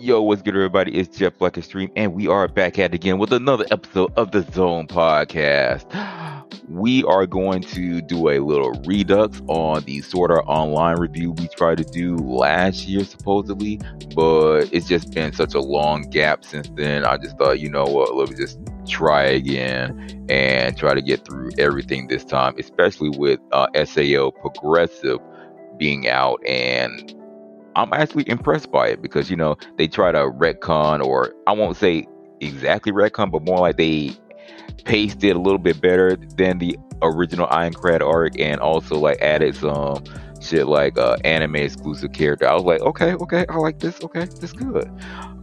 Yo, what's good, everybody? It's Jeff Black Extreme, and we are back at it again with another episode of the Zone Podcast. We are going to do a little redux on the Sword Art Online review we tried to do last year, supposedly, but it's just been such a long gap since then. I just thought, you know what, let me just try again and try to get through everything this time, especially with uh, SAO Progressive being out and I'm actually impressed by it because you know they try to retcon, or I won't say exactly retcon, but more like they paced it a little bit better than the original Aincrad arc, and also like added some shit like uh, anime exclusive character. I was like, okay, okay, I like this. Okay, this good.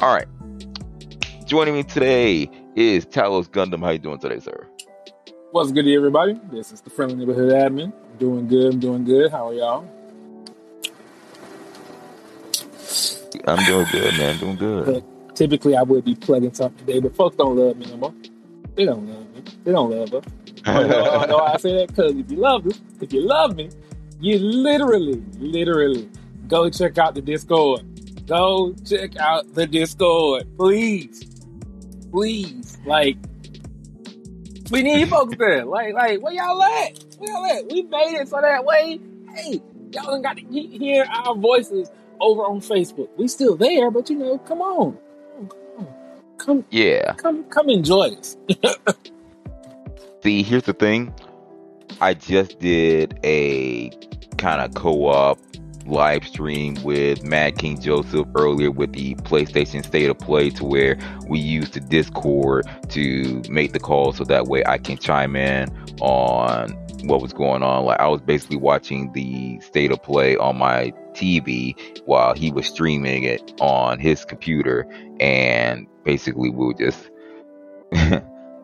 All right. Joining me today is Talos Gundam. How you doing today, sir? What's good, everybody? This is the friendly neighborhood admin. Doing good. I'm doing good. How are y'all? I'm doing good, man. Doing good. But typically, I would be plugging something today, but folks don't love me no more. They don't love me. They don't love us. I know why I say that because if you love us, if you love me, you literally, literally go check out the Discord. Go check out the Discord, please, please. Like, we need you folks there. Like, like, where y'all at? Where y'all at? We made it so that way. Hey, y'all ain't got to hear our voices over on Facebook. We still there, but you know, come on, come, on. come yeah, come, come enjoy this. See, here's the thing. I just did a kind of co-op live stream with Mad King Joseph earlier with the PlayStation State of Play to where we used the Discord to make the call so that way I can chime in on what was going on. Like I was basically watching the State of Play on my TV while he was streaming it on his computer, and basically we just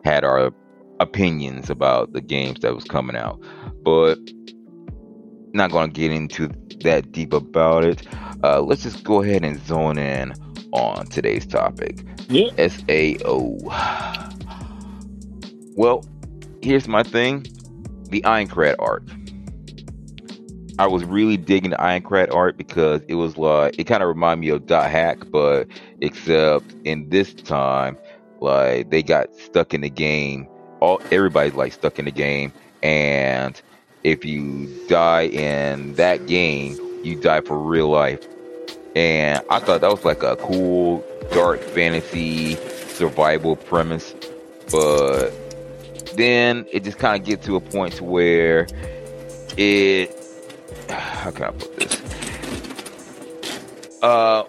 had our opinions about the games that was coming out. But not to get into that deep about it. Uh, let's just go ahead and zone in on today's topic. Yeah. SAO. Well, here's my thing the Aincrad art. I was really digging the Aincrad art because it was like it kind of reminded me of Dot Hack, but except in this time, like they got stuck in the game. All everybody's like stuck in the game, and if you die in that game, you die for real life. And I thought that was like a cool dark fantasy survival premise, but then it just kind of get to a point to where it how can I put this? Uh,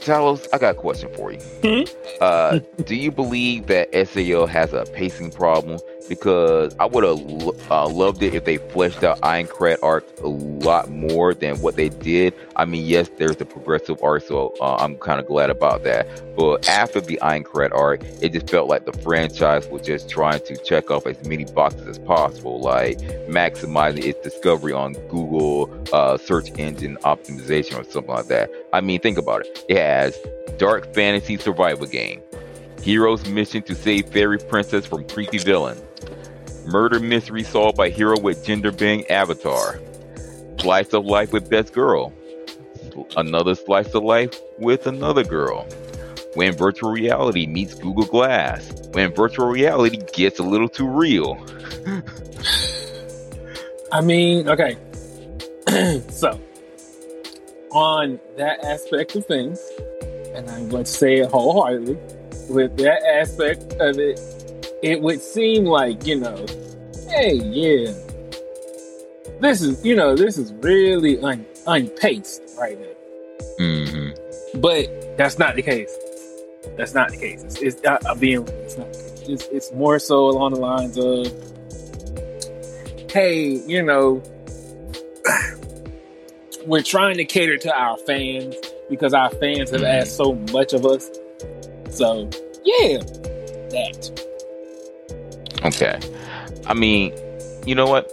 Talos, I got a question for you. Mm-hmm. Uh, do you believe that SAO has a pacing problem? Because I would have uh, loved it if they fleshed out Aincrad arc a lot more than what they did. I mean, yes, there's the progressive arc, so uh, I'm kind of glad about that. But after the Aincrad arc, it just felt like the franchise was just trying to check off as many boxes as possible, like maximizing its discovery on Google uh, search engine optimization or something like that. I mean, think about it. It has dark fantasy survival game. Hero's mission to save fairy princess from creepy villain. Murder mystery solved by hero with gender bang avatar. Slice of life with best girl. Another slice of life with another girl. When virtual reality meets Google Glass. When virtual reality gets a little too real. I mean, okay. so, on that aspect of things, and I'm going to say it wholeheartedly, with that aspect of it, it would seem like, you know, hey, yeah, this is, you know, this is really un- unpaced right now. Mm-hmm. But that's not the case. That's not the case. It's, it's I, am being, it's not. It's, it's more so along the lines of, hey, you know, we're trying to cater to our fans because our fans have mm-hmm. asked so much of us. So, yeah, that. Okay. I mean, you know what?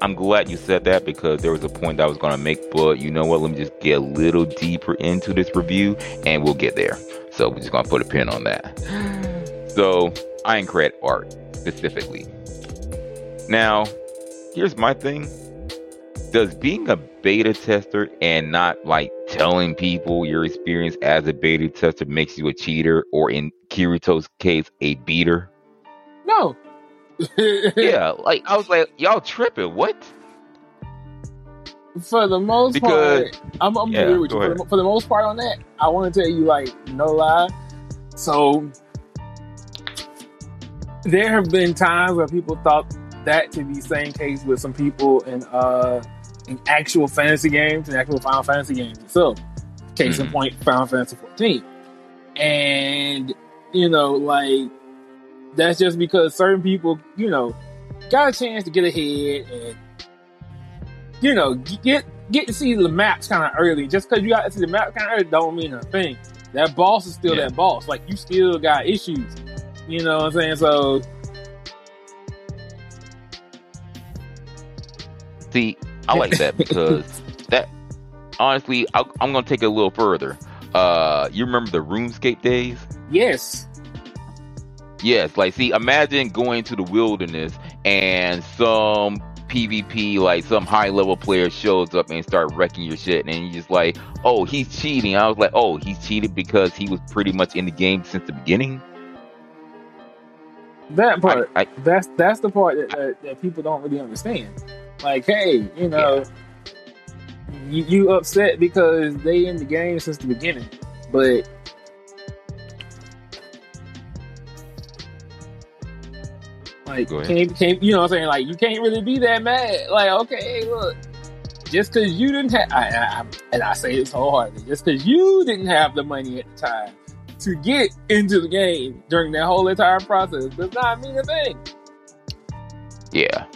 I'm glad you said that because there was a point that I was going to make, but you know what? Let me just get a little deeper into this review and we'll get there. So we're just going to put a pin on that. So, Aincrad art specifically. Now, here's my thing. does being a beta tester and not like telling people your experience as a beta tester makes you a cheater or in Kirito's case a beater? No. Yeah, like I was like, y'all tripping. What? For the most because, part, I'm, I'm yeah, with you. For the, for the, most part on that, I want to tell you, like, no lie. So there have been times where people thought that to be same case with some people in uh in actual fantasy games and actual Final Fantasy games So, Case mm-hmm. in point, Final Fantasy 14. And, you know, like, that's just because certain people, you know, got a chance to get ahead and, you know, get get to see the maps kind of early. Just because you got to see the map kind of early don't mean a thing. That boss is still yeah. that boss. Like, you still got issues. You know what I'm saying? So, see, I like that because that honestly, I, am gonna take it a little further. Uh, you remember the RuneScape days? Yes. Yes, like see, imagine going to the wilderness and some PvP, like some high level player shows up and start wrecking your shit, and you're just like, oh, he's cheating. I was like, oh, he's cheated because he was pretty much in the game since the beginning. That part, I, I, that's that's the part that, that, that people don't really understand. Like, hey, you know, yeah. you, you upset because they in the game since the beginning, but like can't, can't you know what I'm saying? Like you can't really be that mad. Like, okay, look, just because you didn't have, I, I, and I say this wholeheartedly, just because you didn't have the money at the time to get into the game during that whole entire process does not mean a thing. Yeah,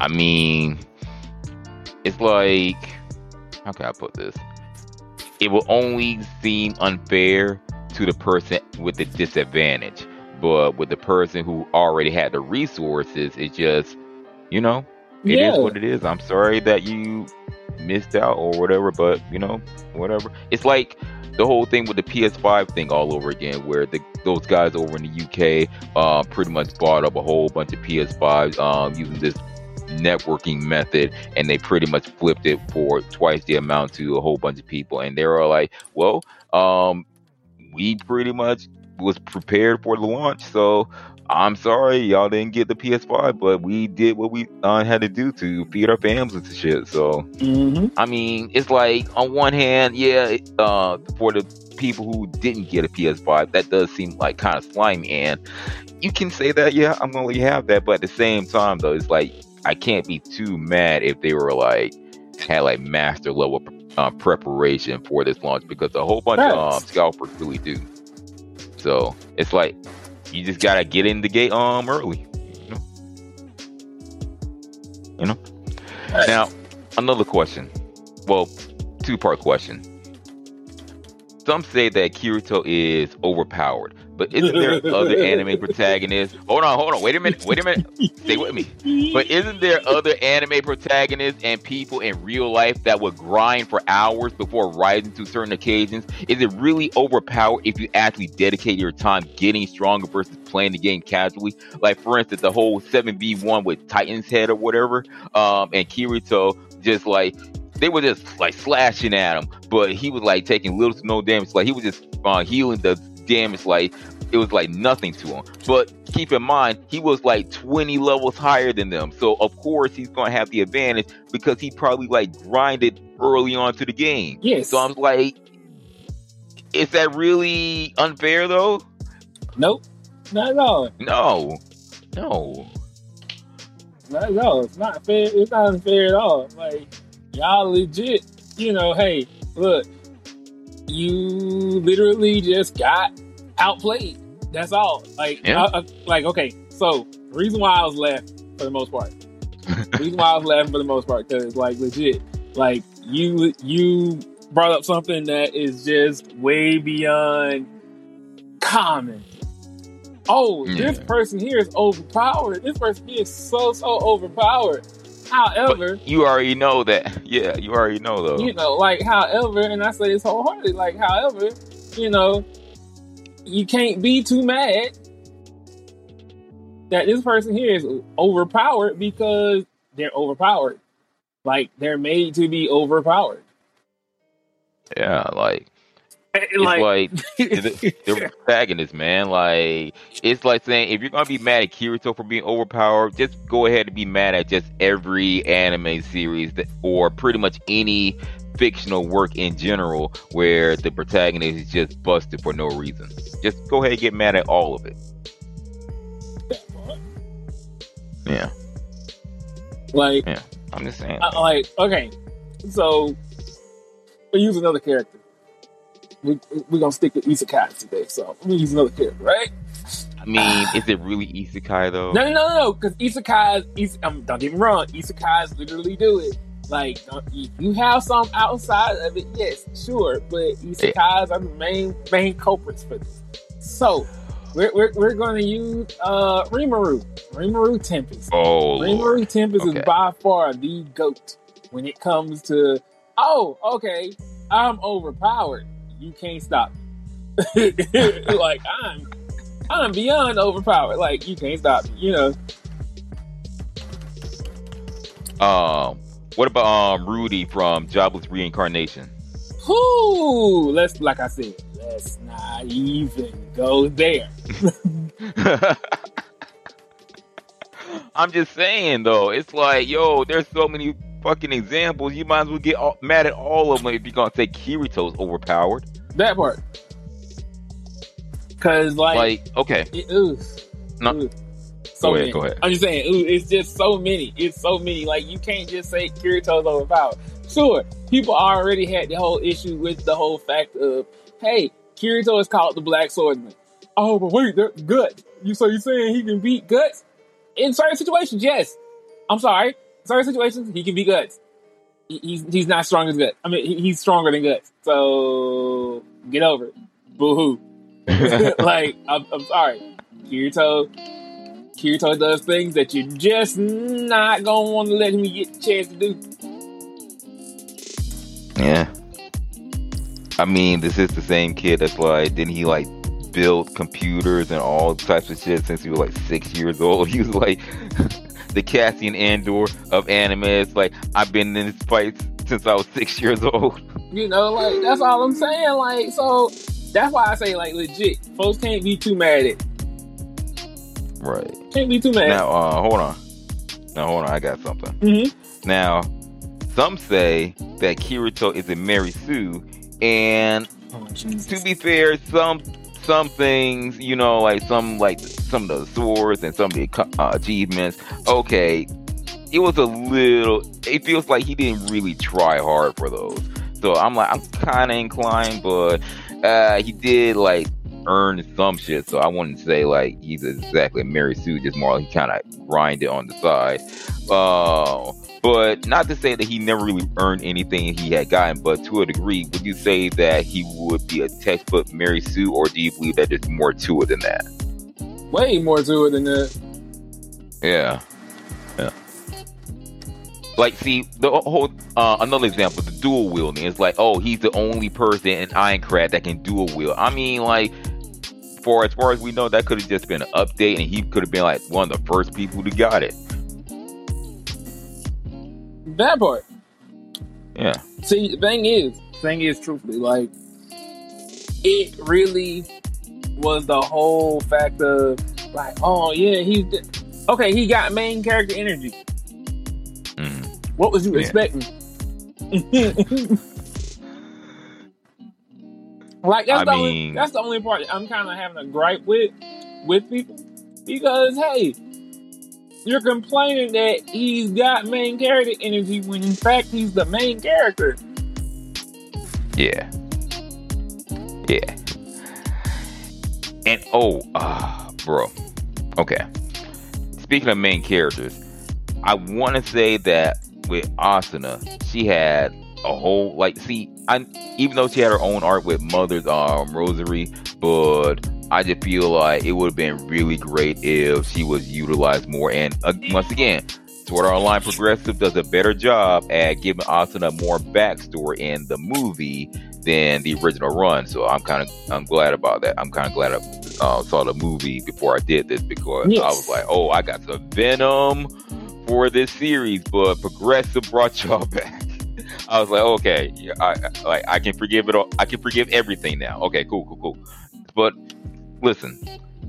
I mean, it's like, how can I put this? It will only seem unfair to the person with the disadvantage. But with the person who already had the resources, it just, you know, it yeah. is what it is. I'm sorry that you missed out or whatever, but you know, whatever. It's like the whole thing with the PS5 thing all over again, where the those guys over in the UK uh, pretty much bought up a whole bunch of PS5s um, using this networking method and they pretty much flipped it for twice the amount to a whole bunch of people and they were like well um we pretty much was prepared for the launch so i'm sorry y'all didn't get the ps5 but we did what we uh, had to do to feed our families and shit so mm-hmm. i mean it's like on one hand yeah uh for the people who didn't get a ps5 that does seem like kind of slimy and you can say that yeah i'm gonna let you have that but at the same time though it's like I can't be too mad if they were like had like master level uh, preparation for this launch because a whole bunch of um, scalpers really do. So it's like you just gotta get in the gate um early. You know. You know. Now another question. Well, two part question. Some say that Kirito is overpowered. But isn't there other anime protagonists? Hold on, hold on. Wait a minute. Wait a minute. Stay with me. But isn't there other anime protagonists and people in real life that would grind for hours before rising to certain occasions? Is it really overpowered if you actually dedicate your time getting stronger versus playing the game casually? Like for instance, the whole 7v1 with Titan's Hand or whatever, um, and Kirito just like they were just like slashing at him, but he was like taking little to no damage. Like he was just uh, healing the damage like it was like nothing to him. But keep in mind, he was like 20 levels higher than them. So of course he's gonna have the advantage because he probably like grinded early on to the game. Yes. So I'm like, is that really unfair though? Nope. Not at all. No. No. Not at all. It's not fair. It's not unfair at all. Like y'all legit, you know, hey, look, you literally just got outplayed. That's all. Like, yeah. I, I, like okay. So the reason why I was left for the most part, the reason why I was laughing for the most part, because like legit, like you you brought up something that is just way beyond common. Oh, yeah. this person here is overpowered. This person here is so so overpowered. However, but you already know that. Yeah, you already know though. You know, like however, and I say this wholeheartedly. Like, however, you know, you can't be too mad that this person here is overpowered because they're overpowered. Like they're made to be overpowered. Yeah, like it's like, the, the protagonist, man. Like it's like saying if you're gonna be mad at Kirito for being overpowered, just go ahead and be mad at just every anime series that, or pretty much any fictional work in general where the protagonist is just busted for no reason. Just go ahead and get mad at all of it. Yeah. Like, yeah. I'm just saying. I, like, okay, so we use another character. We we're gonna stick with isekai today, so we use another character, right? I mean, is it really isekai though? No, no, no, no, because isekais, is, um, don't get me wrong, isekais literally do it. Like, you have some outside of it, yes, sure, but isekais yeah. are the main main culprits for this. So, we're, we're, we're going to use uh, Rimuru. Rimuru Tempest. Oh, Rimuru. Tempest okay. is by far the goat when it comes to, oh, okay, I'm overpowered. You can't stop me. like, I'm I'm beyond overpowered. Like, you can't stop me, you know. Um, what about um Rudy from Jobless Reincarnation? Whoo! Let's, like I said, let's not even go there. I'm just saying though, it's like, yo, there's so many fucking examples. You might as well get all, mad at all of them if you're gonna say Kirito's overpowered. That part. Cause like, Like, okay, it, ooh, No. ooh. so Go ahead, many. go ahead. I'm just saying, ooh, it's just so many. It's so many. Like you can't just say Kirito's overpowered. Sure, people already had the whole issue with the whole fact of, hey, Kirito is called the Black Swordsman. Oh, but wait, they're guts. You so you saying he can beat guts in certain situations? Yes. I'm sorry. In certain situations, he can be good. He- He's he's not strong as good. I mean, he- he's stronger than good. So get over it. Boo hoo. like I'm, I'm sorry, Kirito. Kirito does things that you're just not gonna want to let him get the chance to do. yeah. I mean, this is the same kid that's like, didn't he like build computers and all types of shit since he was like six years old? He was like the Cassian Andor of anime. It's like I've been in this fight since I was six years old. You know, like that's all I'm saying. Like, so that's why I say, like, legit, folks can't be too mad at it. Right. Can't be too mad. Now, uh, hold on. Now, hold on. I got something. hmm Now, some say that Kirito is a Mary Sue, and Oh, to be fair, some some things, you know, like some like some of the swords and some of the uh, achievements. Okay, it was a little. It feels like he didn't really try hard for those. So I'm like, I'm kind of inclined, but uh, he did like earn some shit. So I wouldn't say like he's exactly Mary Sue, just more like he kind of grinded on the side. Uh, but not to say that he never really earned anything he had gotten, but to a degree, would you say that he would be a textbook Mary Sue, or do you believe that there's more to it than that? Way more to it than that. Yeah. Yeah. Like, see, the whole, uh, another example, the dual wielding is like, oh, he's the only person in Aincrad that can dual wield. I mean, like, for as far as we know, that could have just been an update, and he could have been like one of the first people to got it. That part. Yeah. See, the thing is, thing is, truthfully, like, it really was the whole fact of, like, oh, yeah, he's, the- okay, he got main character energy. Mm. What was you Yeah. expecting? like, that's I the, only, that's the only part I'm kind of having a gripe with, with people. Because, hey, you're complaining that he's got main character energy when in fact he's the main character. Yeah. Yeah. And oh, ah, bro. Okay. Speaking of main characters, I want to say that with Asuna, she had a whole like. See, I even though she had her own art with Mother's um Rosary, but I just feel like it would have been really great if she was utilized more. And uh, once again, Sword Art Online Progressive does a better job at giving Asuna more backstory in the movie than the original run. So I'm kind of I'm glad about that. I'm kind of glad I uh, saw the movie before I did this because I was like, oh, I got some Venom for this series, but Progressive brought y'all back. I was like, okay, I, like I can forgive it all. I can forgive everything now. Okay, cool, cool, cool. But listen,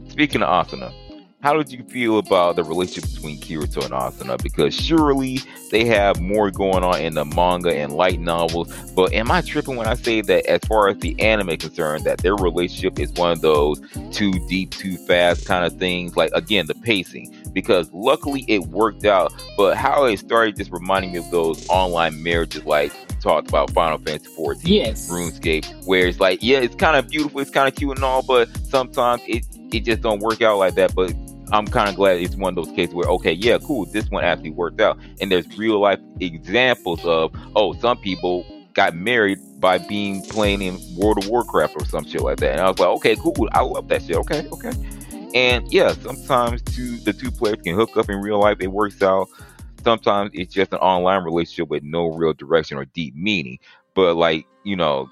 speaking of Asuna, how did you feel about the relationship between Kirito and Asuna? Because surely they have more going on in the manga and light novels. But am I tripping when I say that, as far as the anime concerned, that their relationship is one of those too deep, too fast kind of things? Like again, the pacing. Because luckily it worked out, but how it started just reminding me of those online marriages, like talked about Final Fantasy 14, yes. RuneScape, where it's like, yeah, it's kind of beautiful, it's kind of cute and all, but sometimes it it just don't work out like that. But I'm kind of glad it's one of those cases where, okay, yeah, cool, this one actually worked out. And there's real life examples of, oh, some people got married by being playing in World of Warcraft or some shit like that. And I was like, okay, cool, I love that shit. Okay, okay. And yeah, sometimes two the two players can hook up in real life. It works out. Sometimes it's just an online relationship with no real direction or deep meaning. But like, you know,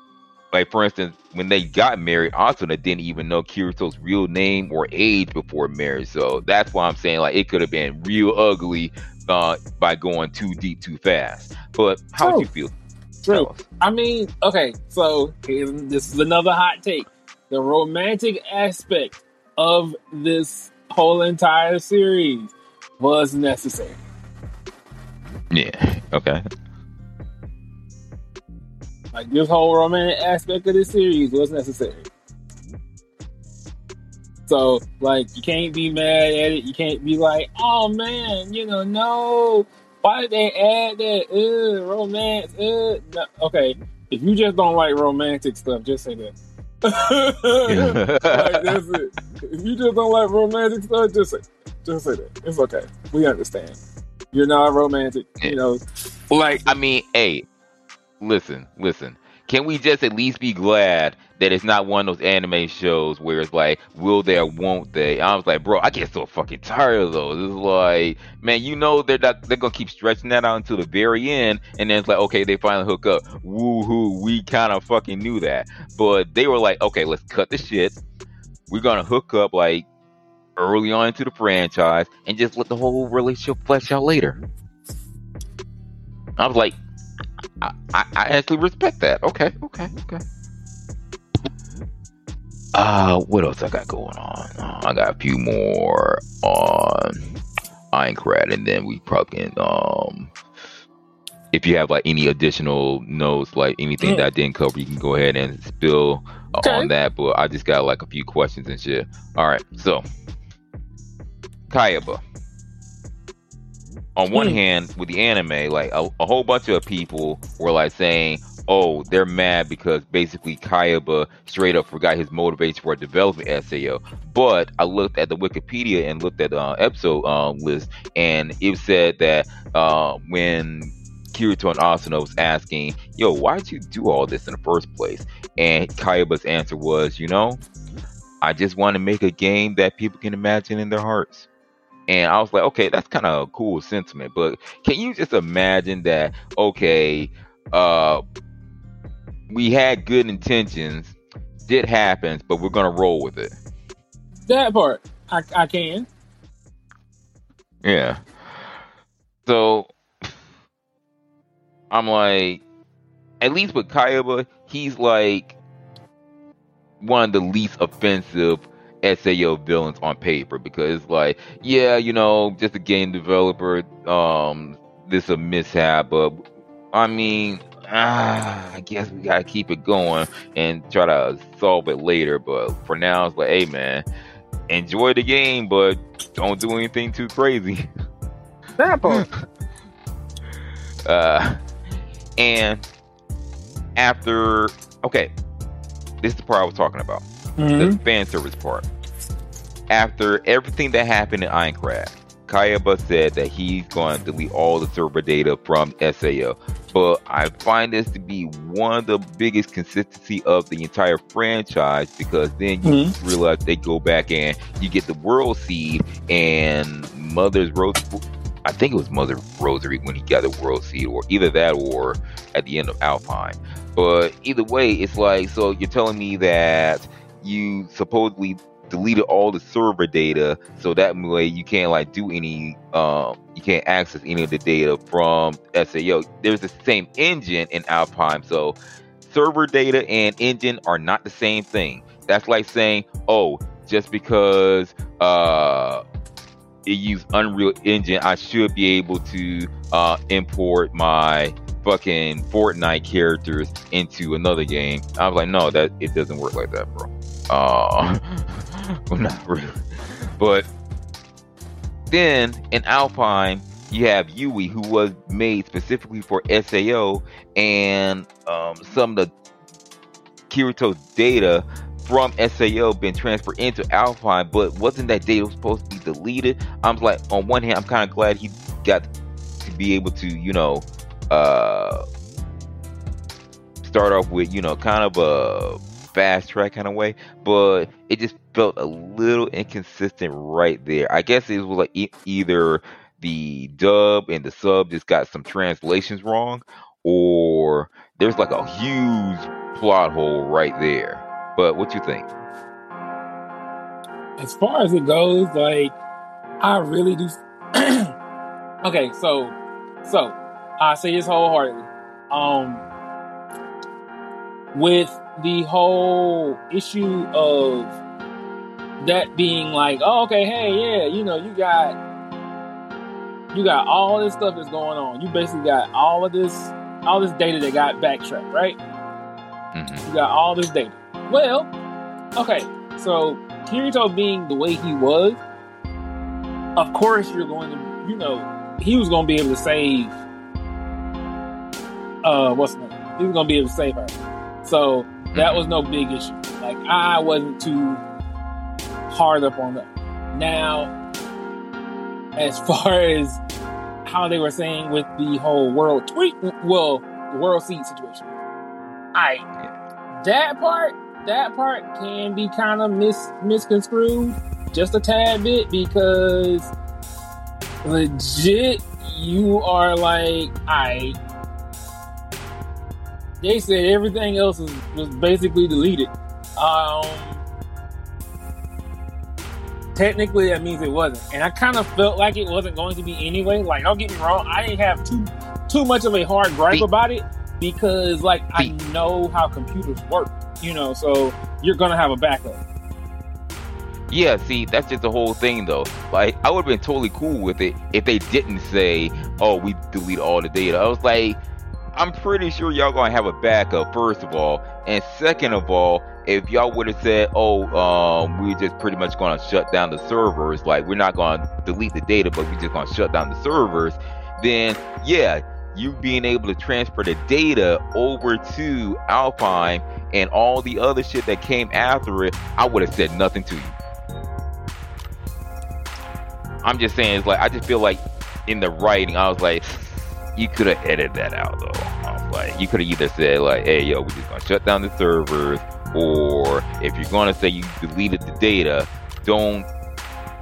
like for instance, when they got married, Asuna didn't even know Kirito's real name or age before marriage. So that's why I'm saying like it could have been real ugly uh, by going too deep too fast. But how True. you feel? True. I mean, okay, so this is another hot take. The romantic aspect of this whole entire series was necessary. Yeah. Okay. Like this whole romantic aspect of this series was necessary. So like you can't be mad at it. You can't be like, oh man, you know, no. Why did they add that? Uh, romance. Uh, no. Okay, if you just don't like romantic stuff, just say that. like that's it. If you just don't like romantic stuff, just say, just say that. It's okay. We understand. You're not romantic. You know, like I mean, hey, listen, listen. Can we just at least be glad that it's not one of those anime shows where it's like, will they or won't they? I was like, bro, I get so fucking tired of those. It's like, man, you know they're not, they're gonna keep stretching that out until the very end, and then it's like, okay, they finally hook up. Woohoo, we kind of fucking knew that, but they were like, okay, let's cut the shit. We're gonna hook up like early on into the franchise and just let the whole relationship flesh out later. I was like, I, I, actually respect that. Okay, okay, okay. Uh, what else I got going on? Uh, I got a few more on Aincrad, and then we probably can, um, if you have like any additional notes, like anything mm. that I didn't cover, you can go ahead and spill uh, okay. on that. But I just got like a few questions and shit. All right, so Kayaba on one mm. hand, with the anime, like a, a, whole bunch of people were like saying, "Oh, they're mad because basically Kayaba straight up forgot his motivation for developing SAO." But I looked at the Wikipedia and looked at the uh, episode uh, list, and it said that uh, when Kirito and Asuna was asking, "Yo, why'd you do all this in the first place?" and Kayaba's answer was, "You know, I just want to make a game that people can imagine in their hearts." And I was like, okay, that's kind of a cool sentiment. But can you just imagine that, okay, uh, we had good intentions, did happens, but we're gonna roll with it. That part, I, I can. Yeah. So I'm like, at least with Kayaba, he's like one of the least offensive SAO villains on paper because like, yeah, you know, just a game developer, um, this a mishap, but I mean, ah, I guess we gotta keep it going and try to solve it later. But for now, it's like, hey man, enjoy the game, but don't do anything too crazy. Part. uh, and after, okay, this is the part I was talking about mm-hmm. the fan service part. After everything that happened in Aincrad, Kayaba said that he's going to delete all the server data from SAO. But I find this to be one of the biggest consistency of the entire franchise because then you mm-hmm. realize they go back and you get the world seed and Mother's Rose. I think it was Mother Rosary when he got the world seed, or either that or at the end of Alfheim. But either way, it's like so you're telling me that you supposedly deleted all the server data, so that way you can't like do any, um, you can't access any of the data from SAO. There's the same engine in Alfheim, so server data and engine are not the same thing. That's like saying, oh, just because uh, it used Unreal Engine, I should be able to uh, import my fucking Fortnite characters into another game. I was like, no, that it doesn't work like that, bro. Uh, well, not really. But then in Alfheim, you have Yui, who was made specifically for SAO, and um, some of the Kirito's data from SAO been transferred into Alfheim, but wasn't that data supposed to be deleted? I'm like, on one hand, I'm kind of glad he got to be able to, you know, uh, start off with, you know, kind of a fast track kind of way, but it just felt a little inconsistent right there. I guess it was like e- either the dub and the sub just got some translations wrong, or there's like a huge plot hole right there. But what do you think? As far as it goes, like I really do. okay, so so I say this wholeheartedly. Um, with the whole issue of that being like, oh, okay, hey, yeah, you know, you got you got all this stuff that's going on. You basically got all of this all this data that got backtracked, right? Mm-hmm. You got all this data. Well, okay, so Kirito being the way he was, of course you're going to, you know, he was going to be able to save. Uh, what's the name? He was going to be able to save her. So that was no big issue. Like I wasn't too hard up on that. Now, as far as how they were saying with the whole world tweet, well, the world seed situation, I that part, that part can be kind of mis misconstrued just a tad bit because legit you are like I they said everything else was, was basically deleted. Um, technically, that means it wasn't, and I kind of felt like it wasn't going to be anyway. Like, don't get me wrong, I didn't have too too much of a hard gripe about it because, like, I know how computers work, you know. So you're gonna have a backup. Yeah, see, that's just the whole thing, though. Like, I would have been totally cool with it if they didn't say, "Oh, we delete all the data." I was like I'm pretty sure y'all gonna have a backup, first of all. And second of all, if y'all would have said, oh, um, we're just pretty much gonna shut down the servers, like we're not gonna delete the data, but we're just gonna shut down the servers, then yeah, you being able to transfer the data over to Alfheim and all the other shit that came after it, I would have said nothing to you. I'm just saying, it's like I just feel like in the writing, I was like, you could have edited that out though. Um, like you could have either said like, "Hey, yo, we're just gonna shut down the servers," or if you're gonna say you deleted the data, don't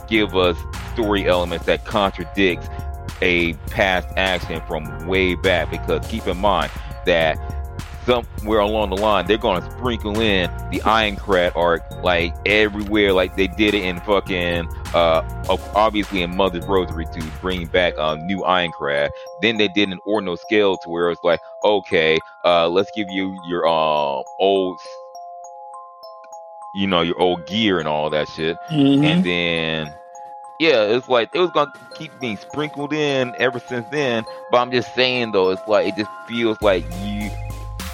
give us story elements that contradicts a past action from way back. Because keep in mind that somewhere along the line they're gonna sprinkle in the Aincrad arc like everywhere, like they did it in fucking uh obviously in Mother's Rosary to bring back a uh, new Aincrad. Then they did an Ordinal scale to where it's like, okay, uh let's give you your um old you know your old gear and all that shit, mm-hmm. and then yeah, it's like it was gonna keep being sprinkled in ever since then. But I'm just saying though, it's like it just feels like you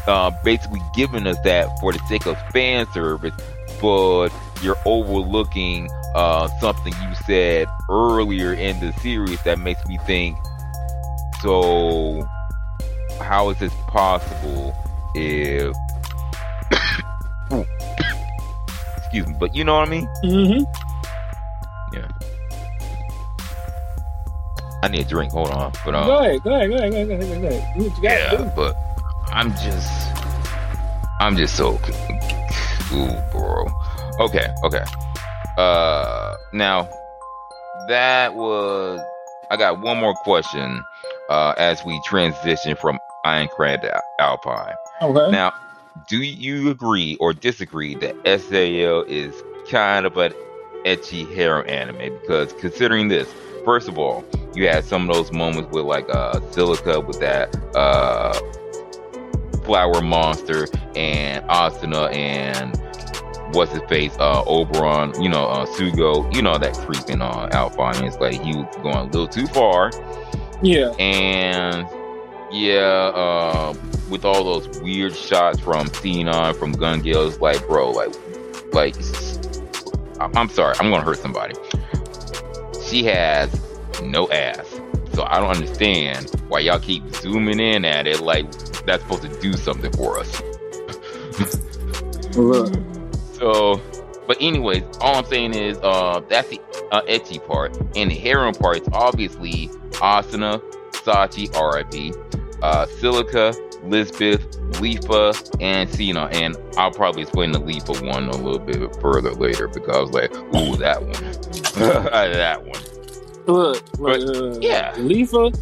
uh, basically giving us that for the sake of fan service, but you're overlooking uh, something you said earlier in the series that makes me think. So, how is this possible if? excuse me, but you know what I mean? Mm-hmm. Yeah. I need a drink. Hold on, but um, go ahead, go ahead, go ahead, go ahead, go ahead. Go ahead. Yeah, but I'm just, I'm just so, ooh, bro. Okay, okay. Uh, now that was. I got one more question. Uh, as we transition from Aincrad to Alfheim. Okay. Now, do you agree or disagree that SAO is kind of an ecchi harem anime because considering this, first of all, you had some of those moments with like uh Silica with that uh flower monster and Asuna and what's his face, uh, Oberon, you know, uh, Sugo, you know, that creeping uh, Alpha. And it's like he was going a little too far. Yeah. And yeah, uh, with all those weird shots from Sinon, from Gun Gale, it's like, bro, like, like, I'm sorry, I'm gonna hurt somebody. She has no ass. So I don't understand why y'all keep zooming in at it like that's supposed to do something for us. Look. So, but anyways, all I'm saying is uh that's the uh, ecchi part, and the harem part is obviously Asuna, Sachi, RIP, uh, Silica, Lisbeth, Leafa, and Cena. And I'll probably explain the Leafa one a little bit further later because I was like, ooh, that one, that one. Look, But, uh, yeah. the Leafa,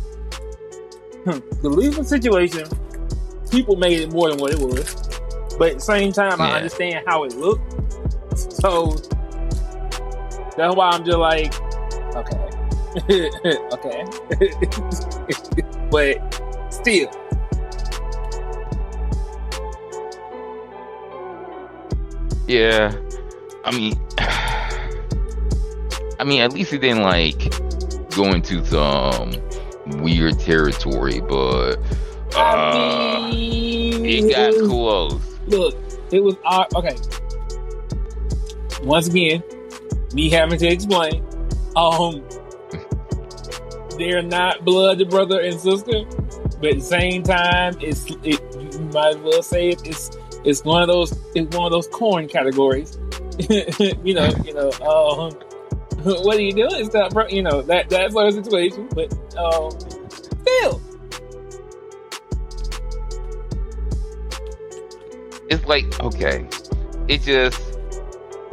the Leafa situation, people made it more than what it was. But at the same time, I understand how it looked. So that's why I'm just like, okay, okay. but still, Yeah, I mean, I mean, at least it didn't like go into some weird territory, but uh, mean, it got was- close. Look, it was uh, okay. Once again, me having to explain. Um, they're not blood brother and sister, but at the same time, it's it. You might as well say it, it's it's one of those it's one of those corn categories. you know, you know. Um, what are you doing? It's not, bro- you know, that that sort of situation. But um, still, It's like okay, it just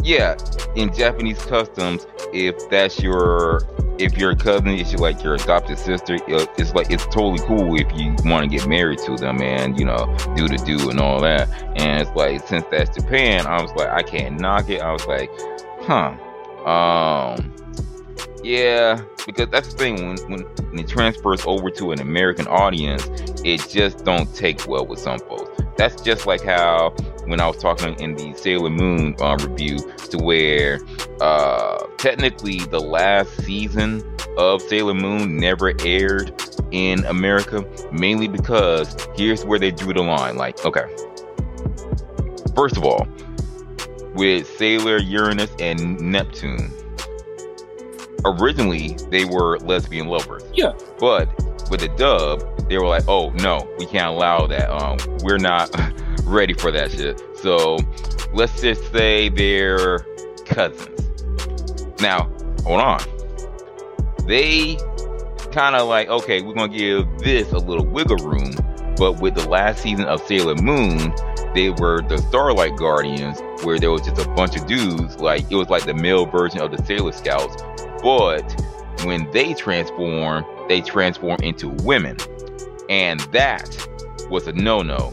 yeah. In Japanese customs, if that's your if your cousin is like your adopted sister, it's like it's totally cool if you want to get married to them and you know do the do and all that. And it's like since that's Japan, I was like I can't knock it. I was like, huh, um, yeah, because that's the thing when when, when it transfers over to an American audience, it just don't take well with some folks. That's just like how when I was talking in the Sailor Moon uh, review, to where uh, technically the last season of Sailor Moon never aired in America, mainly because here's where they drew the line. Like, okay, first of all, with Sailor Uranus and Neptune, originally they were lesbian lovers. Yeah. But with the dub, they were like, "Oh no, we can't allow that. Um, we're not ready for that shit." So let's just say they're cousins. Now, hold on. They kind of like, okay, we're gonna give this a little wiggle room. But with the last season of Sailor Moon, they were the Starlight Guardians, where there was just a bunch of dudes. Like it was like the male version of the Sailor Scouts. But when they transform, they transform into women. And that was a no no,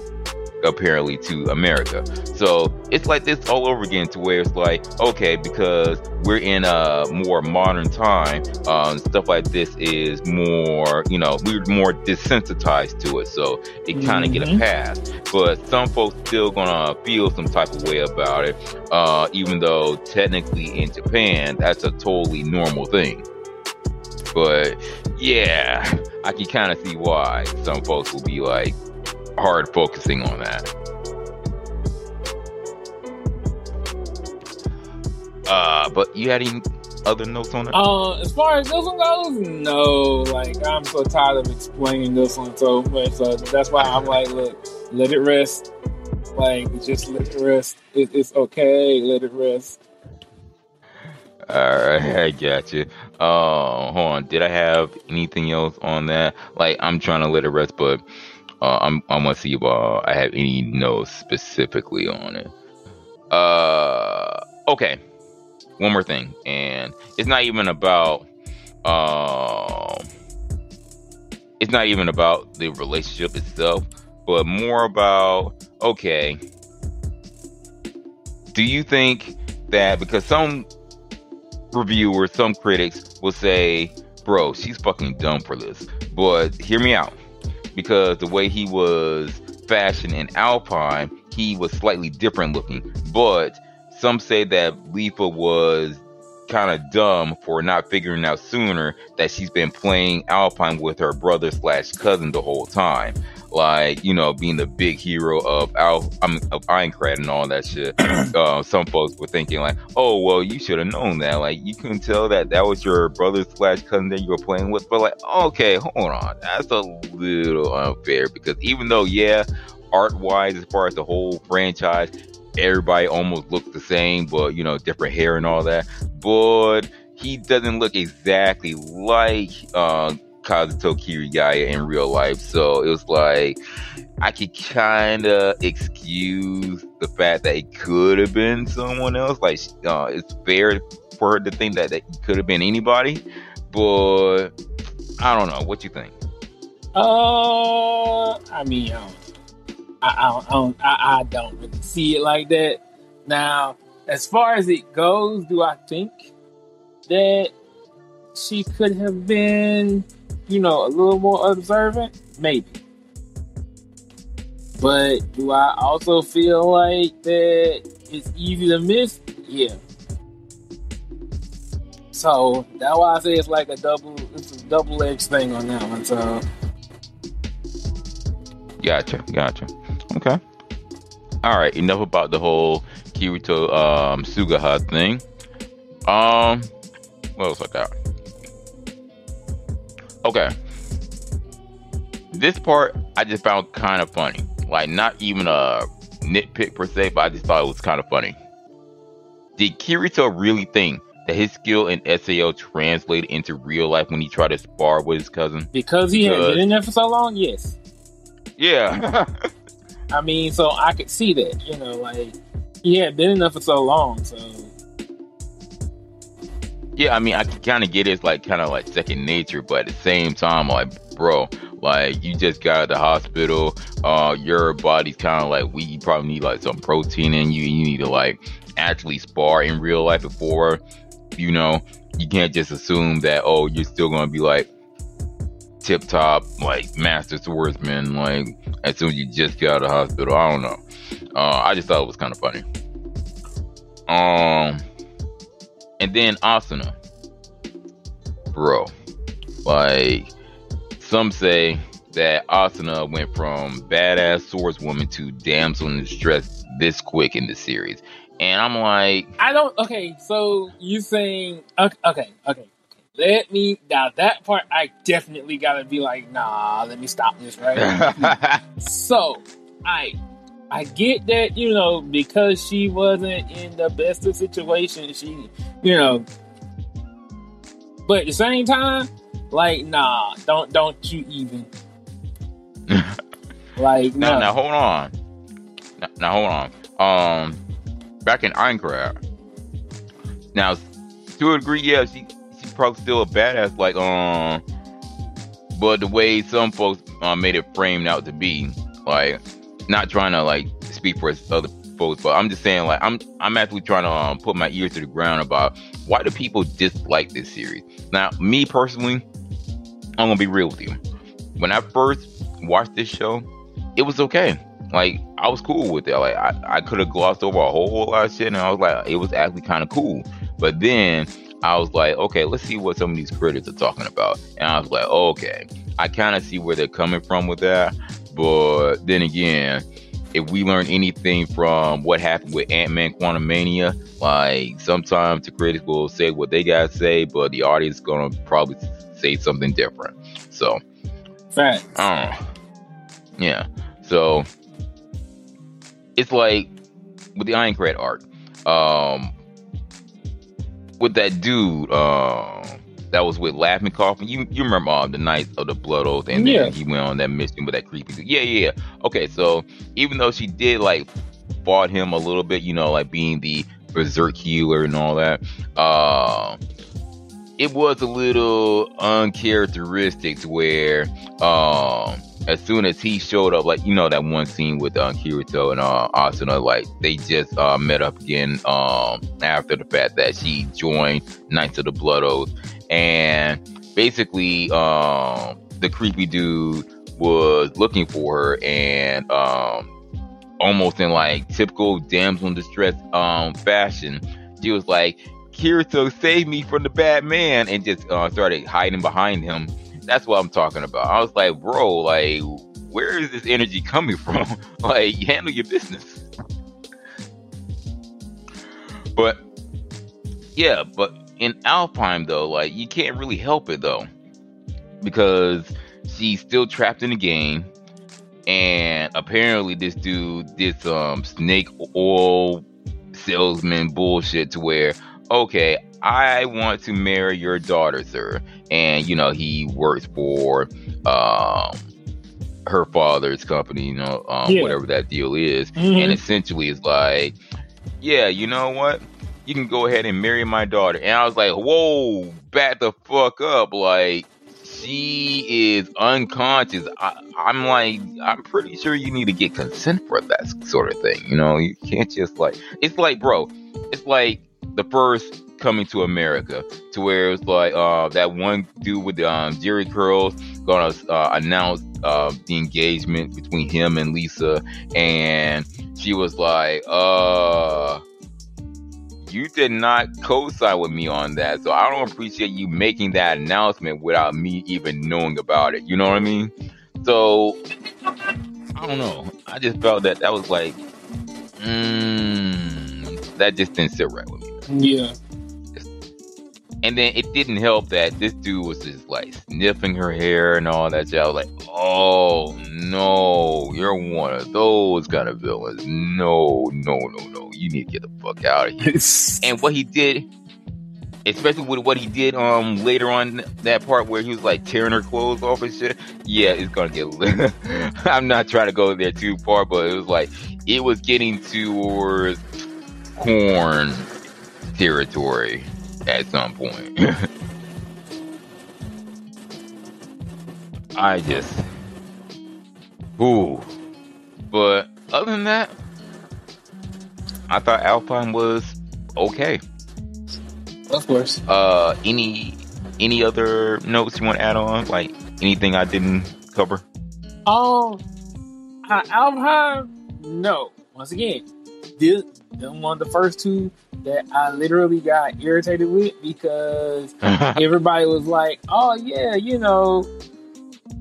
apparently, to America. So it's like this all over again, to where it's like, okay, because we're in a more modern time, um, stuff like this is more, you know, we're more desensitized to it. So it kind of get a Mhm. pass. But some folks still gonna feel some type of way about it, uh, even though technically in Japan, that's a totally normal thing. But yeah, I can kind of see why some folks will be like hard focusing on that. Uh, but you had any other notes on it? Uh, as far as this one goes, no. Like I'm so tired of explaining this one so much. So that's why I'm like, look, let it rest. Like just let it rest. It, it's okay. Let it rest. All right, I got you. Uh, hold on. Did I have anything else on that? Like, I'm trying to let it rest, but uh, I'm I'm gonna see if uh, I have any notes specifically on it. Uh, okay. One more thing, and it's not even about um, it's not even about the relationship itself, but more about okay. Do you think that because some reviewers, some critics will say, "Bro, she's fucking dumb for this." But hear me out, because the way he was fashioned in Alfheim, he was slightly different looking. But some say that Leafa was kind of dumb for not figuring out sooner that she's been playing Alfheim with her brother slash cousin the whole time. Like, you know, being the big hero of Al, um, of Aincrad and all that shit. uh, some folks were thinking like, oh, well, you should have known that. Like, you couldn't tell that that was your brother slash cousin that you were playing with. But like, okay, hold on. That's a little unfair because even though, yeah, art wise, as far as the whole franchise, everybody almost looks the same, but you know, different hair and all that. But he doesn't look exactly like uh, Kazuto Kirigaya in real life. So it was like I could kind of excuse the fact that it could have been someone else. Like uh, it's fair for her to think that, it could have been anybody, but I don't know. What you think? Uh, I mean, I, don't, I, don't, I, I don't really see it like that. Now, as far as it goes, do I think that she could have been, you know, a little more observant? Maybe. But do I also feel like that it's easy to miss? Yeah. So that's why I say it's like a double, it's a double edged thing on that one. So. Gotcha, gotcha. Okay. All right. Enough about the whole Kirito um, Suguha thing. Um, what else I got? Okay. This part I just found kind of funny. Like not even a nitpick per se, but I just thought it was kind of funny. Did Kirito really think that his skill in SAO translated into real life when he tried to spar with his cousin? Because he because, had been in there for so long, yes. Yeah. I mean, so I could see that, you know, like he had been in there for so long, so yeah, I mean, I can kind of get it's like kind of like second nature, but at the same time, like, bro, like you just got out of the hospital, uh, your body's kind of like we probably need like some protein in you. You need to like actually spar in real life before, you know, you can't just assume that oh, you're still gonna be like tip top, like master swordsman, like as soon as you just get out of the hospital. I don't know. Uh, I just thought it was kind of funny. Um, and then Asuna, bro, like some say that Asuna went from badass swordswoman to damsel in distress this quick in the series. And I'm like, I don't. Okay, so you saying okay, okay, okay. Let me now that part I definitely gotta be like, nah, let me stop this right. so I I get that, you know, because she wasn't in the best of situations, she you know but at the same time, like, nah, don't don't you even like now, no. now hold on. Now, now hold on. Um back in Aincrad. Now to a degree, yeah, she probably still a badass, like um, but the way some folks uh, made it framed out to be, like, not trying to like speak for other folks, but I'm just saying, like, I'm I'm actually trying to um, put my ears to the ground about why do people dislike this series. Now, me personally, I'm gonna be real with you. When I first watched this show, it was okay. Like I was cool with it. Like I, I could have glossed over a whole, whole lot of shit, and I was like, it was actually kind of cool. But then I was like, okay, let's see what some of these critics are talking about. And I was like, okay, I kind of see where they're coming from with that. But then again, if we learn anything from what happened with Ant Man Quantumania, like sometimes the critics will say what they gotta say, but the audience is gonna probably say something different. So, Facts. Yeah. So it's like with the Iron Aincrad art. Um, with that dude uh, that was with Laughing Coffin. You you remember uh, the night of the blood oath, and yeah. then he went on that mission with that creepy. Dude. Yeah, yeah. Okay, so even though she did like fought him a little bit, you know, like being the berserk healer and all that, uh, it was a little uncharacteristic to where um, as soon as he showed up, like you know that one scene with uh, Kirito and uh, Asuna, like they just uh, met up again um, after the fact that she joined Knights of the Blood Oath, and basically um, the creepy dude was looking for her and um, almost in like typical damsel in distress um, fashion, she was like, Kirito, save me from the bad man, and just uh, started hiding behind him. That's what I'm talking about. I was like, bro, like, where is this energy coming from? like, handle your business. But yeah, but in Alfheim though, like you can't really help it though. Because she's still trapped in the game. And apparently this dude did some snake oil salesman bullshit to where, okay, I want to marry your daughter, sir. And you know, he works for um her father's company, you know, um, yeah. whatever that deal is. Mm-hmm. And essentially it's like, yeah, you know what? You can go ahead and marry my daughter. And I was like, whoa, back the fuck up. Like, she is unconscious. I, am like, I'm pretty sure you need to get consent for that sort of thing. You know, you can't just like, it's like, bro, it's like the first coming to America to where it was like, uh, that one dude with the um, Jheri curls gonna uh, announce uh, the engagement between him and Lisa, and she was like, uh, you did not co-sign with me on that, so I don't appreciate you making that announcement without me even knowing about it. You know what I mean? So I don't know. I just felt that that was like, mm, that just didn't sit right with me. Yeah. And then it didn't help that this dude was just like sniffing her hair and all that shit. I was like, oh no, you're one of those kind of villains. No, no, no, no. You need to get the fuck out of here. and what he did, especially with what he did um later on that part where he was like tearing her clothes off and shit. Yeah, it's gonna get. I'm not trying to go there too far, but it was like it was getting towards corn territory at some point. I just, ooh. But other than that, I thought Alfheim was okay. Of course. Uh, any any other notes you want to add on? Like anything I didn't cover? Um, uh, Alfheim, no. Once again, this one of the first two that I literally got irritated with because everybody was like, "Oh yeah, you know,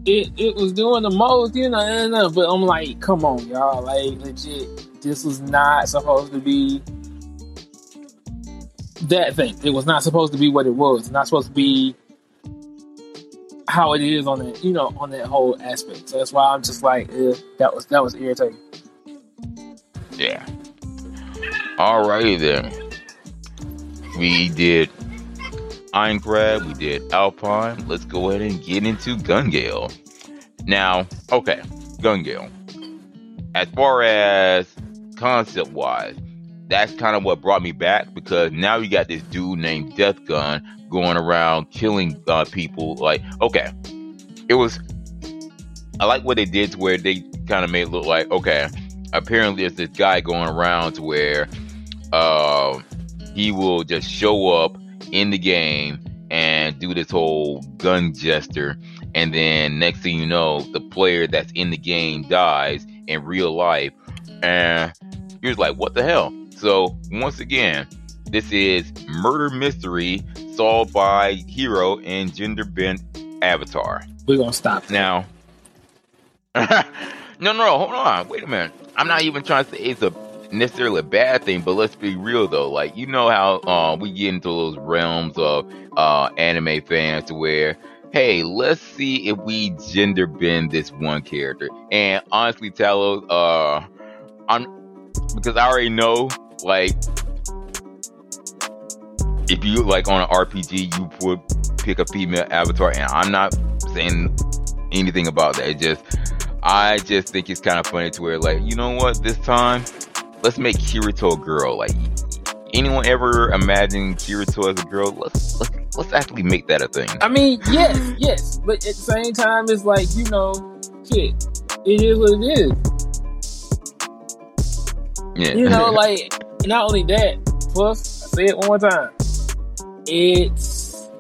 it it was doing the most, you know." But I'm like, "Come on, y'all! Like, legit, this was not supposed to be that thing. It was not supposed to be what it was. It's not supposed to be." How it is on that, you know, on that whole aspect. So that's why I'm just like, eh, that was that was irritating. Yeah. Alrighty then we did Aincrad, we did Alfheim. Let's go ahead and get into Gun Gale. Now, okay, Gun Gale. As far as concept wise, that's kind of what brought me back because now you got this dude named Death Gun going around killing uh, people. Like, okay, it was. I like what they did to where they kind of made it look like, okay, apparently there's this guy going around to where uh, he will just show up in the game and do this whole gun gesture. And then next thing you know, the player that's in the game dies in real life. And you're like, what the hell? So once again, this is murder mystery solved by hero and gender bent avatar. We're gonna stop now. no, no, hold on. Wait a minute. I'm not even trying to say it's a necessarily a bad thing, but let's be real though. Like you know how uh, we get into those realms of uh, anime fans where, hey, let's see if we gender bend this one character. And honestly, Talos, uh, I'm because I already know like if you like on an RPG, you would pick a female avatar, and I'm not saying anything about that. It just I just think it's kind of funny to where like you know what this time let's make Kirito a girl. Like anyone ever imagine Kirito as a girl? Let's let's let's actually make that a thing. I mean, yes, yes, but at the same time, it's like you know, shit, it is what it is. Yeah. You know, like not only that, plus I say it one more time, it's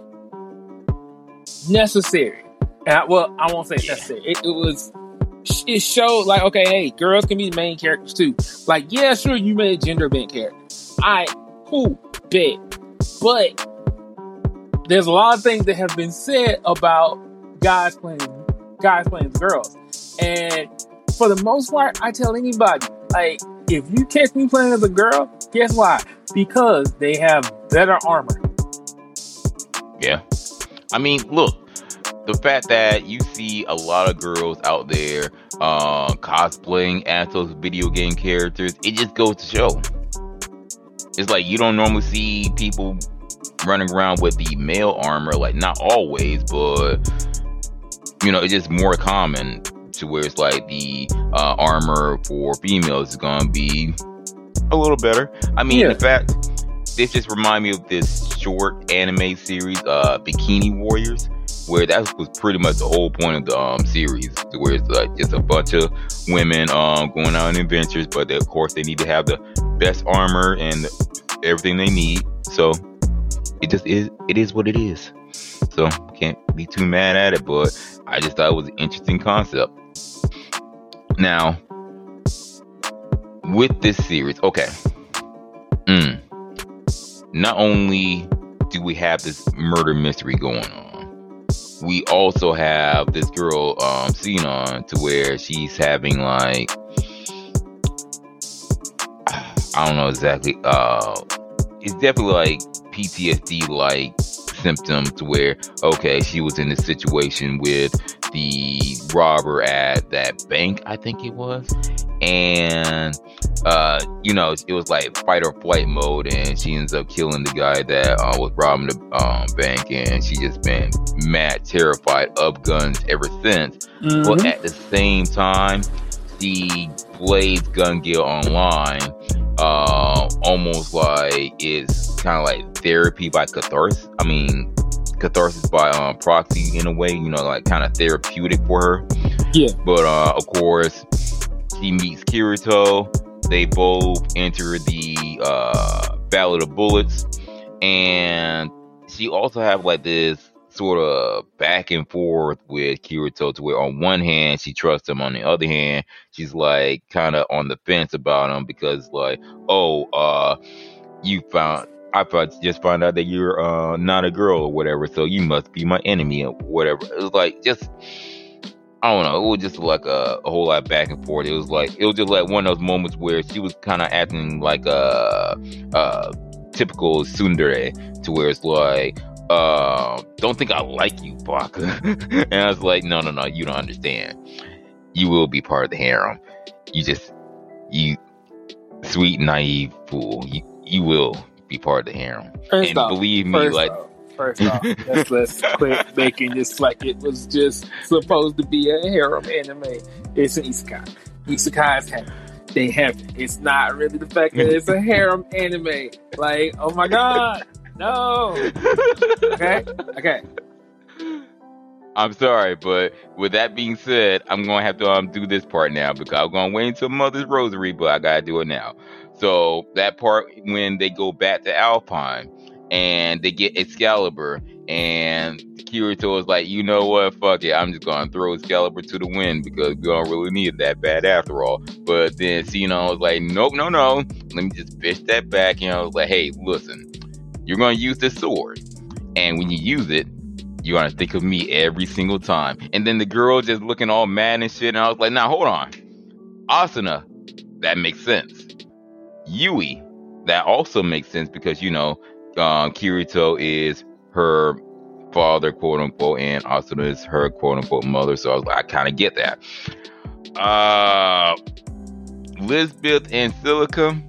necessary. I, well, I won't say it's necessary. It, it was. It showed like okay, hey, girls can be the main characters too. Like, yeah, sure, you made a gender bent characters. I cool, bet. But there's a lot of things that have been said about guys playing guys playing girls. And for the most part, I tell anybody, like, if you catch me playing as a girl, guess why? Because they have better armor. Yeah. I mean, look, the fact that you see a lot of girls out there uh, cosplaying as those video game characters, it just goes to show. It's like you don't normally see people running around with the male armor, like not always, but you know, it's just more common to where it's like the uh, armor for females is gonna be a little better. I mean, Yeah. in fact, this just remind me of this short anime series, uh, Bikini Warriors, where that was pretty much the whole point of the um series, where it's like just a bunch of women um going out on adventures, but they, of course they need to have the best armor and everything they need. So it just is it is what it is. So can't be too mad at it, but I just thought it was an interesting concept. Now, with this series, okay. Mm, not only do we have this murder mystery going on, we also have this girl um on to where she's having like I don't know exactly uh it's definitely like PTSD like symptoms to where okay she was in this situation with the robber at that bank I think it was and uh you know it was like fight or flight mode and she ends up killing the guy that uh, was robbing the um, bank and she just been mad terrified of guns ever since but Mhm. at the same time the Blades Gun Gale Online uh almost like it's kind of like therapy by catharsis i mean catharsis by um proxy in a way you know like kind of therapeutic for her Yeah. but uh of course she meets kirito. They both enter the uh ballad of bullets. And she also have like this sort of back and forth with kirito to where on one hand she trusts him on the other hand she's like kind of on the fence about him because like oh uh you found I just found out that you're uh not a girl or whatever so you must be my enemy or whatever. It was like just I don't know it was just like a, a whole lot back and forth it was like it was just like one of those moments where she was kind of acting like a, a typical tsundere to where it's like uh, don't think I like you, Baka. and I was like, no, no, no, you don't understand. You will be part of the harem. You just, you sweet, naive fool. You, you will be part of the harem. First and off, believe me, like, off, first off, let's, let's quit making this like it was just supposed to be a harem anime. It's an isekai. Isekais have they have. It's not really the fact that it's a harem anime. Like, oh my god, no. Okay, okay. I'm sorry, but with that being said, I'm gonna have to um do this part now because I'm gonna wait until Mother's Rosary, but I gotta do it now. So that part when they go back to Alfheim and they get Excalibur and Kirito is like, you know what, fuck it, I'm just gonna throw Excalibur to the wind because we don't really need it that bad after all. But then Sinon was like, nope, no, no, let me just fish that back. And I was like, hey, listen, you're gonna use this sword, and when you use it, you're gonna think of me every single time. And then the girl just looking all mad and shit, and I was like, now hold on. Asuna, that makes sense. Yui, that also makes sense because you know, um, Kirito is her father, quote unquote, and Asuna is her quote unquote mother. So I was like, I kind of get that. Uh, Lisbeth and Silica,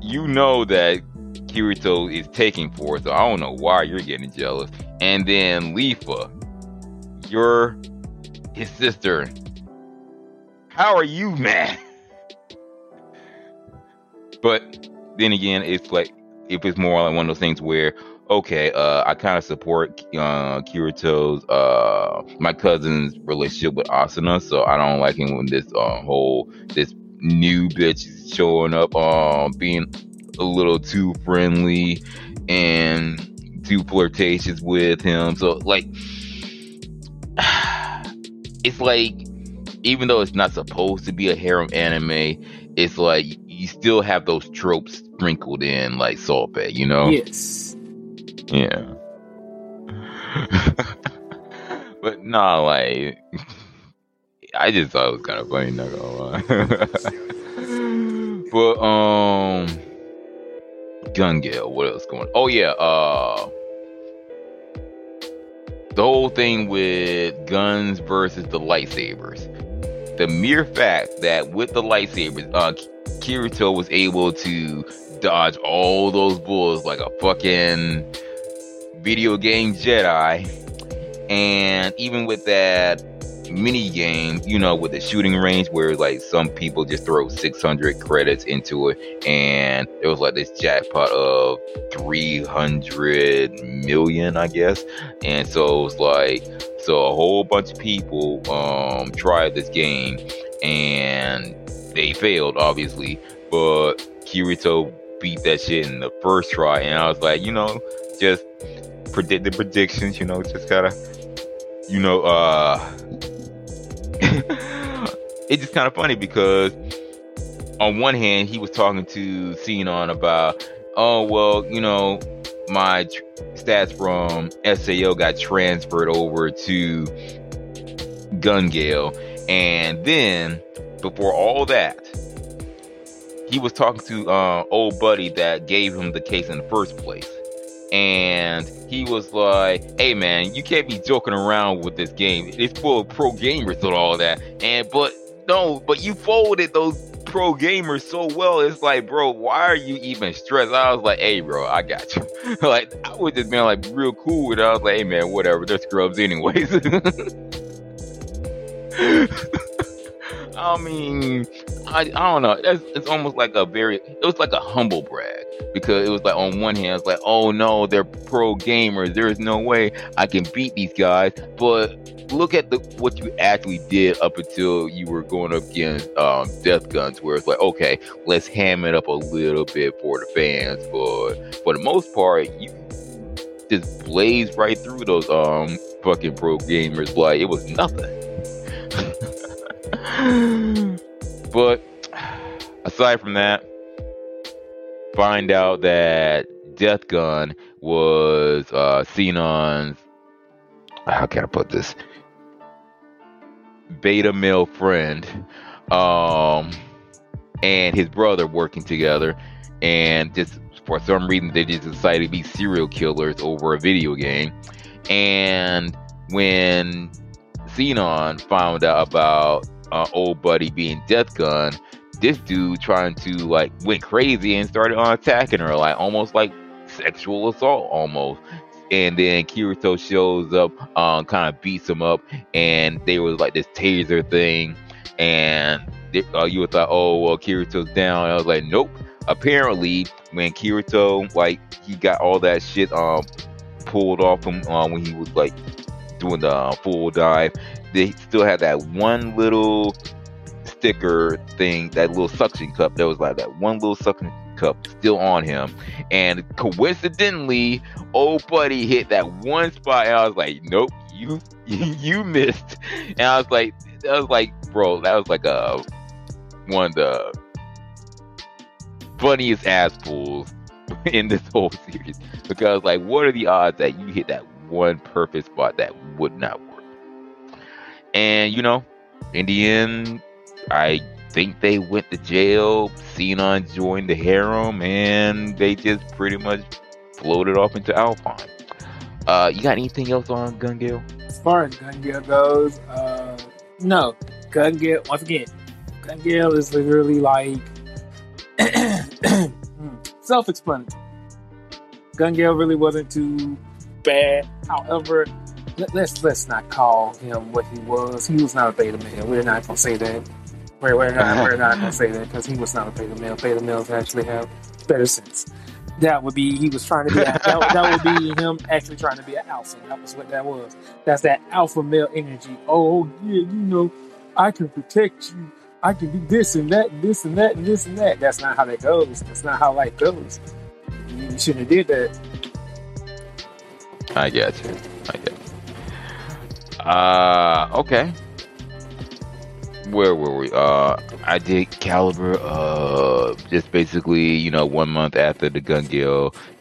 you know that Kirito is taking for, so I don't know why you're getting jealous. And then Leafa, you're his sister. How are you mad? But then again, it's like if it's more like one of those things where, okay, uh, I kind of support uh, Kirito's uh, my cousin's relationship with Asuna, so I don't like him when this uh, whole this new bitch is showing up, um, being a little too friendly and too flirtatious with him. So like, it's like even though it's not supposed to be a harem anime, it's like you still have those tropes sprinkled in, like Solpe, you know? Yes. Yeah. but nah, like I just thought it was kind of funny, not gonna lie. but um, Gun Gale, what else going? On? Oh yeah, uh, the whole thing with guns versus the lightsabers. The mere fact that with the lightsabers, uh, Kirito was able to dodge all those bulls like a fucking video game Jedi. And even with that mini game, you know, with the shooting range where like some people just throw 600 credits into it, and it was like this jackpot of 300 million, I guess. And so it was like, so a whole bunch of people um, tried this game and they failed, obviously, but Kirito beat that shit in the first try, and I was like, you know, just predict the predictions, you know, just gotta, you know, uh, it's just kind of funny because on one hand, he was talking to Sinon about, oh, well, you know, my tr- stats from SAO got transferred over to Gun Gale. And then, before all that, he was talking to uh, old buddy that gave him the case in the first place and he was like, "Hey man, you can't be joking around with this game. It's full of pro gamers and all that." And but no, but you folded those pro gamers so well. It's like, bro, why are you even stressed? I was like, "Hey, bro, I got you." like I was just being like real cool with. It. I was like, "Hey man, whatever. They're scrubs anyways." I mean, I, I don't know. It's, it's almost like a very, it was like a humble brag because it was like on one hand, it's like, oh no, they're pro gamers. There is no way I can beat these guys. But look at the what you actually did up until you were going up against um, Death Guns, where it's like, okay, let's ham it up a little bit for the fans. But for the most part, you just blazed right through those um fucking pro gamers like it was nothing. but aside from that, find out that Death Gun was uh Sinon's how can I put this? Beta male friend. Um and his brother working together and just for some reason they just decided to be serial killers over a video game. And when Sinon found out about uh, old buddy being Death Gun, this dude trying to like went crazy and started on attacking her, like almost like sexual assault almost. And then Kirito shows up, um, kind of beats him up, and there was like this taser thing, and uh, you would thought, oh well, Kirito's down. I was like, nope. Apparently, when Kirito like he got all that shit um pulled off him um, when he was like doing the uh, full dive, they still had that one little sticker thing, that little suction cup. There was like that one little suction cup still on him. And coincidentally, old buddy hit that one spot, and I was like, "Nope, you you missed." And I was like, "That was like, bro, that was like a one of the funniest ass pulls in this whole series." Because like, what are the odds that you hit that one perfect spot that would not work? And you know, in the end, I think they went to jail. Sinon joined the harem, and they just pretty much floated off into Alfheim. Uh, you got anything else on Gun Gale? As far as Gun Gale goes, uh, no. Gun Gale, once again, Gun Gale is literally like self explanatory. Gun Gale really wasn't too bad. However, let, us let's not call him what he was. He was not a beta male. We're not gonna say that. We're, we're not we're not gonna say that because he was not a beta male. Beta males actually have better sense. That would be he was trying to be that, that would be him actually trying to be an alpha. That was what that was. That's that alpha male energy. Oh yeah, you know, I can protect you. I can do this and that and this and that and this and that. That's not how that goes. That's not how life goes. You shouldn't have did that. I get you. I get you. Uh, okay. Where were we? Uh, I did Caliber. Uh, just basically, you know, one month after the Gun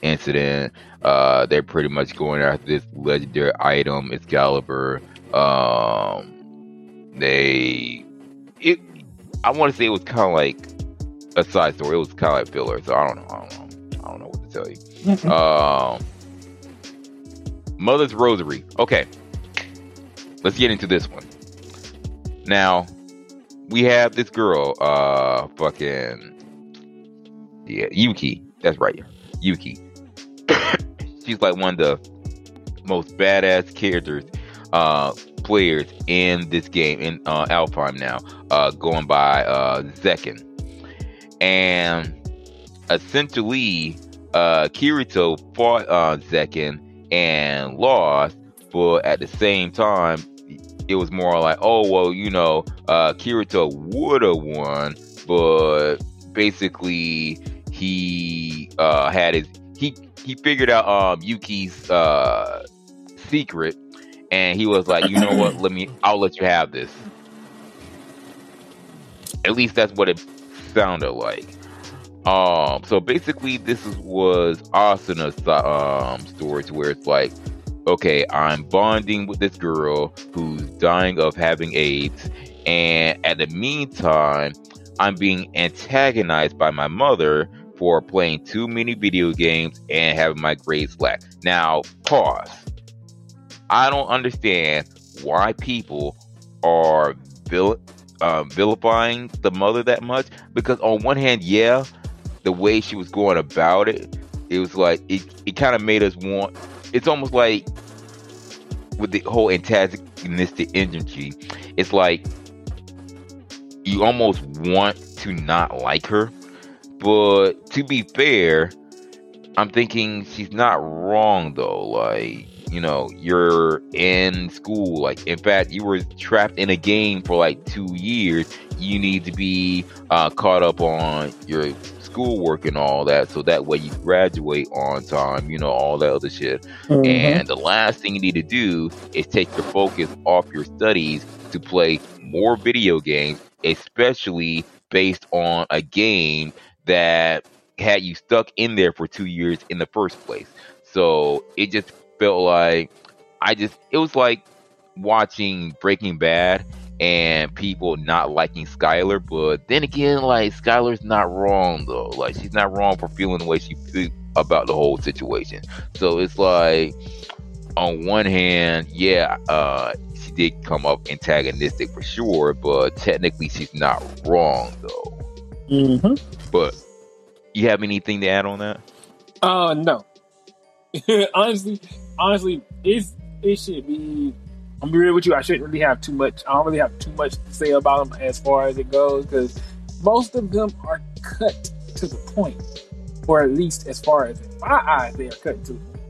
incident, uh, they're pretty much going after this legendary item, Excalibur. Um, they, it, I want to say it was kind of like a side story. It was kind of like filler. So I don't know. I don't know. I don't know what to tell you. um, Mother's Rosary. Okay, let's get into this one. Now, we have this girl, uh, fucking, yeah, Yuki. That's right, Yuki. She's like one of the most badass characters, uh, players in this game in uh, Alfheim now, uh, going by uh, Zekken. And essentially, uh, Kirito fought uh, Zekken and lost, but at the same time, it was more like, oh well, you know, uh, Kirito would have won, but basically he uh, had his he he figured out um, Yuki's uh, secret, and he was like, you know what, let me, I'll let you have this. At least that's what it sounded like. Um, so basically, this is, was Asuna's um story to where it's like okay, I'm bonding with this girl who's dying of having AIDS, and at the meantime, I'm being antagonized by my mother for playing too many video games and having my grades slack. Now, pause. I don't understand why people are vil- uh, vilifying the mother that much because, on one hand, yeah, the way she was going about it, it was like it, it kind of made us want it's almost like with the whole antagonistic energy, it's like you almost want to not like her. But to be fair, I'm thinking she's not wrong though. Like, you know, you're in school. Like, in fact, you were trapped in a game for like two years. You need to be uh, caught up on your schoolwork and all that, so that way you graduate on time, you know, all that other shit. Mm-hmm. And the last thing you need to do is take your focus off your studies to play more video games, especially based on a game that had you stuck in there for two years in the first place. So it just felt like I just, it was like watching Breaking Bad and people not liking Skyler. But then again, like Skyler's not wrong though. Like she's not wrong for feeling the way she feels about the whole situation. So it's like on one hand, yeah, uh, she did come up antagonistic for sure, but technically she's not wrong though. Mm-hmm. But you have anything to add on that? Uh, no. honestly, honestly, it's it should be I'm be real with you. I shouldn't really have too much. I don't really have too much to say about them as far as it goes because most of them are cut to the point, or at least as far as in my eyes, they are cut to the point.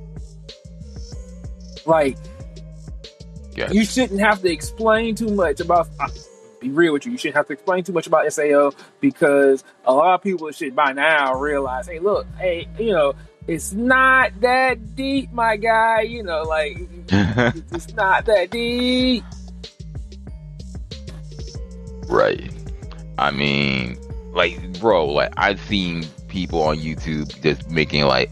Like, yes. you shouldn't have to explain too much about. Be real with you. You shouldn't have to explain too much about SAO because a lot of people should by now realize, hey, look, hey, you know, it's not that deep, my guy. You know, like it's not that deep. Right. I mean, like, bro, like I've seen people on YouTube just making like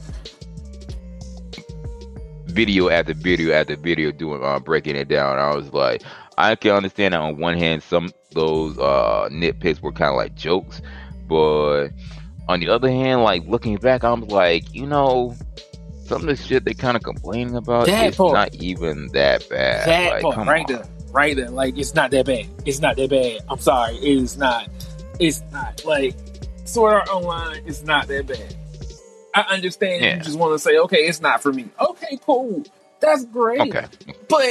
video after video after video doing uh, breaking it down. I was like, I can understand that on one hand, some those uh, nitpicks were kind of like jokes, but on the other hand, like looking back, I'm like, you know, some of the shit they kind of complaining about is not even that bad. That like, part, right on. there, right there. Like it's not that bad. It's not that bad. I'm sorry, it is not. It's not like Sword Art Online. It's not that bad. I understand yeah. you just want to say, okay, it's not for me. Okay, cool, that's great. Okay, but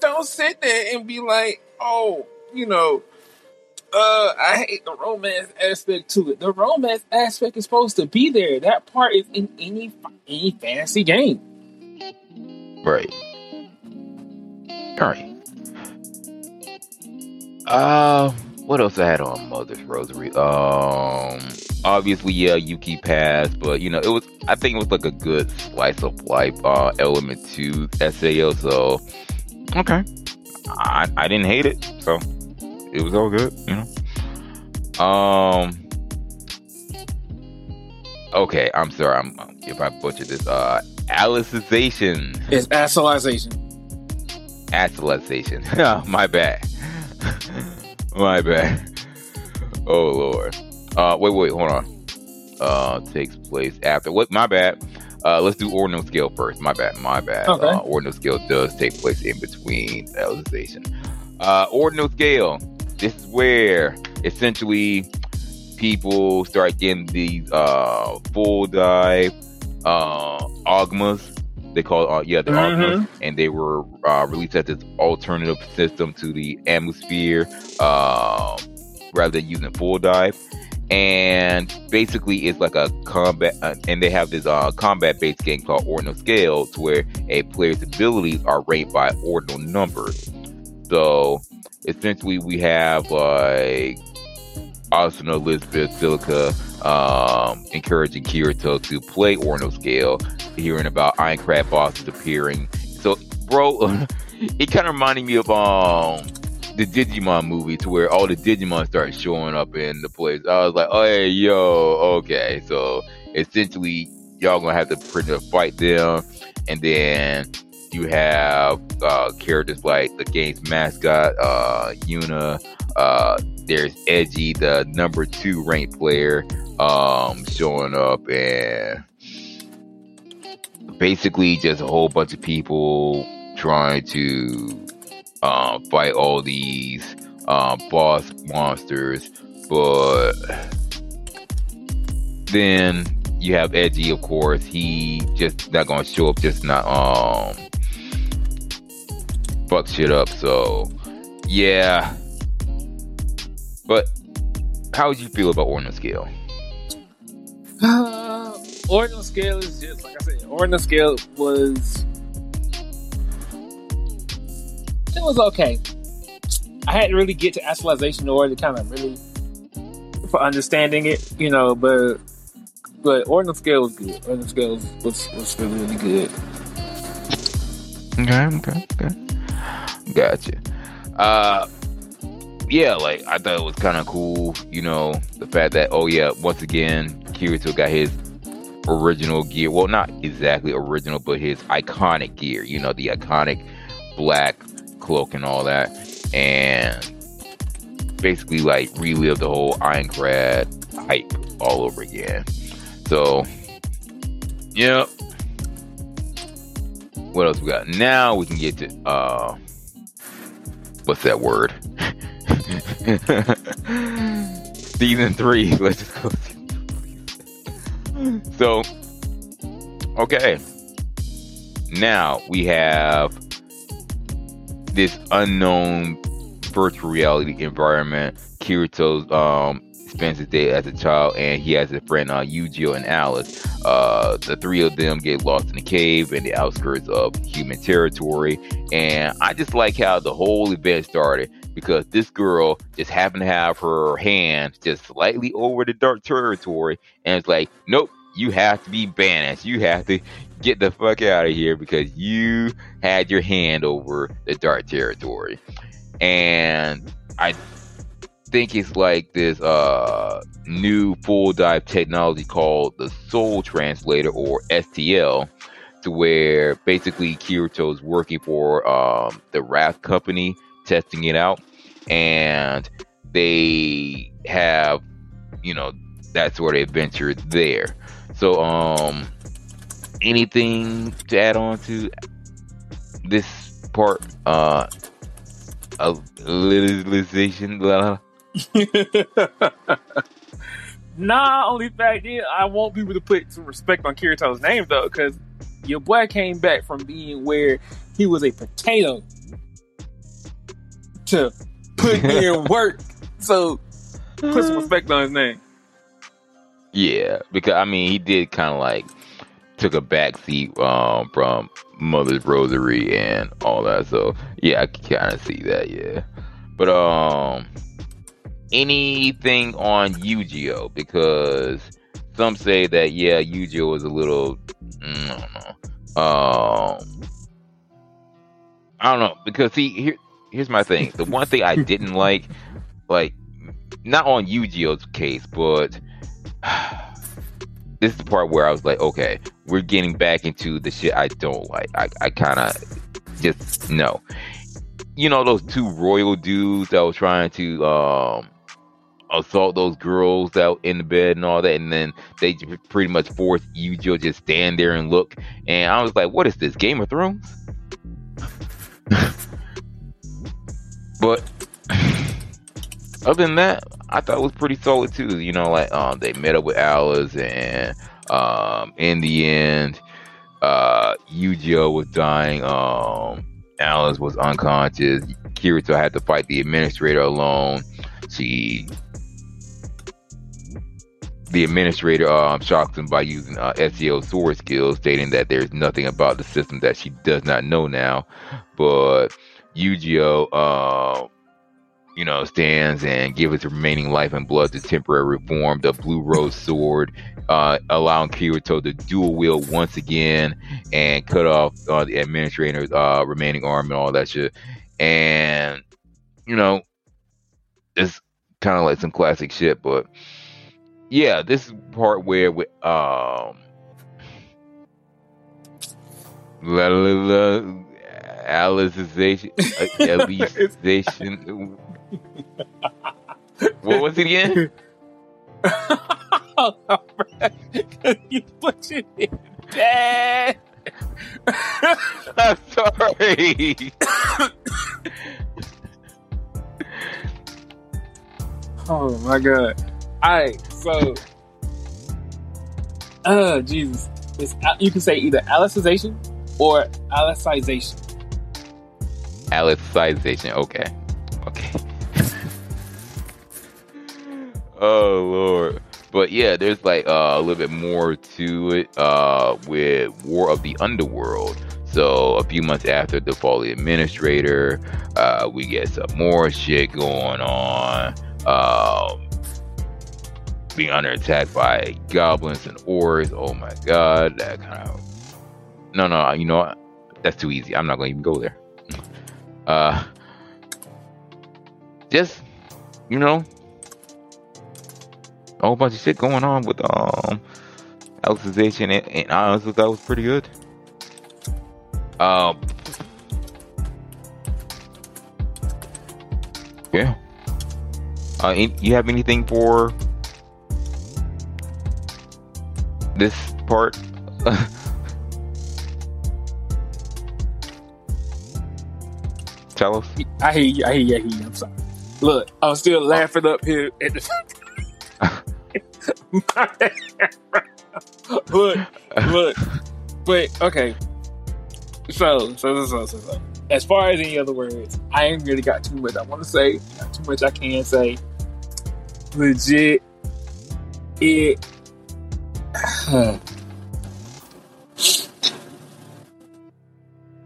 don't sit there and be like, oh, you know, Uh, I hate the romance aspect to it. The romance aspect is supposed to be there. That part is in any any fantasy game. Right. All right. Uh, what else I had on Mother's Rosary? Um, obviously, yeah, Yuki passed, but you know, it was. I think it was like a good slice of life uh, element to Sao. So, okay, I I didn't hate it. So it was all good, you know. Um. Okay, I'm sorry. I'm if I butchered this. Uh, Alicization. It's Alicization. Alicization. My bad. My bad. Oh lord. Uh, wait, wait, hold on. Uh, takes place after what? My bad. Uh, let's do ordinal scale first. My bad. My bad. Okay. Uh, ordinal scale does take place in between Alicization. Uh, ordinal scale. This is where essentially people start getting these uh full dive uh Augmas. They call it, uh, yeah, the Mhm. Augmas, and they were uh, released as this alternative system to the AmuSphere, uh, rather than using full dive. And basically, it's like a combat, uh, and they have this uh, combat-based game called Ordinal Scale, to where a player's abilities are ranked by ordinal numbers. So essentially, we have like Asuna, Elizabeth, Silica, um, encouraging Kirito to play Ordinal Scale, hearing about Aincrad bosses appearing. So, bro, it kind of reminded me of um the Digimon movie, to where all the Digimon start showing up in the place. I was like, oh hey, yo, okay. So essentially, y'all gonna have to pretty much fight them, and then you have uh, characters like the game's mascot, uh, Yuna. Uh, there's Eiji, the number two ranked player, um, showing up, and basically just a whole bunch of people trying to uh, fight all these uh, boss monsters, but then you have Eiji, of course. He just not gonna show up, just not um fuck shit up. So yeah, but how would you feel about Ordinal Scale? Uh, ordinal scale is just like I said. Ordinal scale was it was okay. I had to really get to actualization in order to kind of really for understanding it, you know. But but ordinal scale was good. Ordinal scale was was, was really really good. Okay, okay, okay. Gotcha. Uh, yeah, like I thought it was kind of cool. You know, the fact that oh yeah, once again, Kirito got his original gear. Well, not exactly original, but his iconic gear. You know, the iconic black cloak and all that, and basically like relive the whole Aincrad hype all over again. So, yeah. What else we got? Now we can get to uh, what's that word? Season three. Let's just go. So, okay. Now we have this unknown virtual reality environment. Kirito's um, spends his day as a child, and he has a friend, uh, Yujiro and Alice. Uh, the three of them get lost in a cave in the outskirts of human territory, and I just like how the whole event started because this girl just happened to have her hand just slightly over the dark territory, and it's like, nope, you have to be banished. You have to get the fuck out of here because you had your hand over the dark territory. And I think it's like this uh new full dive technology called the Soul Translator or STL to where basically Kirito is working for um the Rath company testing it out and they have you know that sort of adventure there. So um anything to add on to this part uh of legalization blah, nah, only fact is I want people to put some respect on Kirito's name though, because your boy came back from being where he was a potato to put in work so put some respect on his name. Yeah, because I mean, he did kind of like took a backseat um, from Mother's Rosary and all that. So yeah, I can kind of see that. Yeah, but um, anything on Eugeo because some say that yeah, Eugeo is a little mm, I don't know. Um, I don't know because see here here's my thing. The one thing I didn't like, like not on Eugeo's case, but this is the part where I was like, okay, we're getting back into the shit I don't like. I, I kind of just no. You know those two royal dudes that were trying to um assault those girls out in the bed and all that, and then they pretty much force Eugeo just stand there and look. And I was like, what is this, Game of Thrones? but other than that, I thought it was pretty solid too. You know, like um, they met up with Alice, and um, in the end, uh, Eugeo was dying. Um, Alice was unconscious. Kirito had to fight the administrator alone. She, the administrator, um, shocks him by using uh, SEO sword skills, stating that there's nothing about the system that she does not know now. But Eugeo. Uh, you know, stands and give its remaining life and blood to temporary reform the Blue Rose Sword, uh, allowing Kirito to dual wield once again and cut off uh, the administrator's uh, remaining arm and all that shit. And, you know, it's kind of like some classic shit, but yeah, this is part where we, um, la, la, la, Alicization, Alicization, what was it again? you put it in bed. I'm sorry. oh my god. Alright, so uh Jesus. It's, you can say either Alicization or Alicization. Alicization, okay. Okay. Oh lord. But yeah, there's like uh, a little bit more to it uh, with War of the Underworld. So a few months after the fall of the administrator, uh, we get some more shit going on. Um, being under attack by goblins and orcs. Oh my god, that kind of no, no. You know what? That's too easy. I'm not going to even go there. Uh, just you know, a whole bunch of shit going on with um Alicization and, and honestly that was pretty good. Um Yeah. Uh you have anything for this part? Tell us. I hear you, I hear you, I hear you. I'm sorry. Look, I'm still laughing up here at the look, look, but okay. So, so, so, so, so, As far as any other words, I ain't really got too much I want to say. Not too much I can say. Legit, it.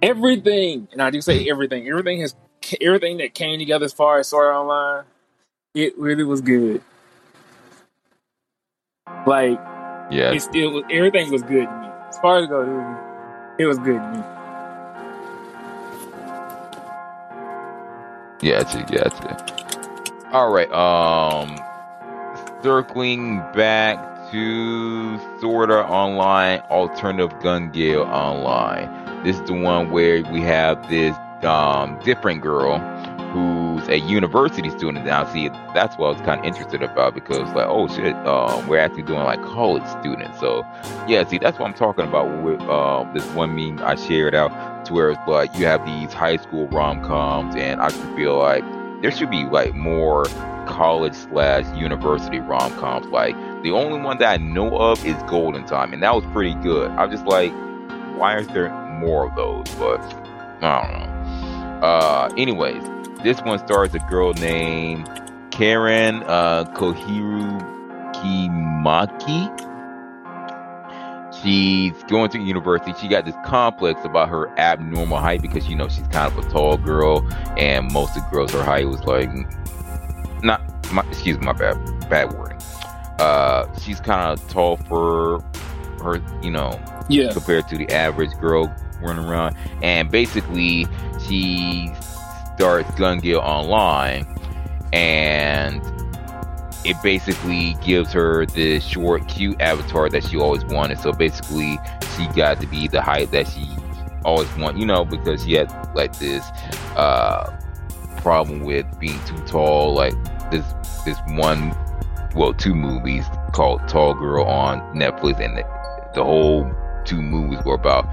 Everything, and I do say everything. Everything has everything that came together as far as Sword Online. It really was good. Like, yeah, it still was, everything was good to me. As far as it goes, it was, it was good to me. Gotcha, gotcha. All right, um, circling back to Sword Art Online, Alternative Gun Gale Online. This is the one where we have this um different girl who's a university student now. See, that's what I was kind of interested about because, like, oh shit, uh, we're actually doing like college students. So, yeah, see, that's what I'm talking about with uh, this one meme I shared out to where it's like you have these high school rom coms, and I feel like there should be like more college slash university rom coms. Like, the only one that I know of is Golden Time, and that was pretty good. I'm just like, why aren't there more of those? But I don't know. Uh, anyways, this one stars a girl named Karen uh, Kohiru Kimaki. She's going to university. She got this complex about her abnormal height because you know she's kind of a tall girl, and most of the girls her height was like not. My, excuse my bad, bad wording. Uh, she's kind of tall for her, you know, Yeah. compared to the average girl running around. And basically, she starts Gun Gale Online, and it basically gives her this short, cute avatar that she always wanted. So basically, she got to be the height that she always wanted, you know, because she had like this uh, problem with being too tall. Like this, this one, well, two movies called Tall Girl on Netflix, and the, the whole two movies were about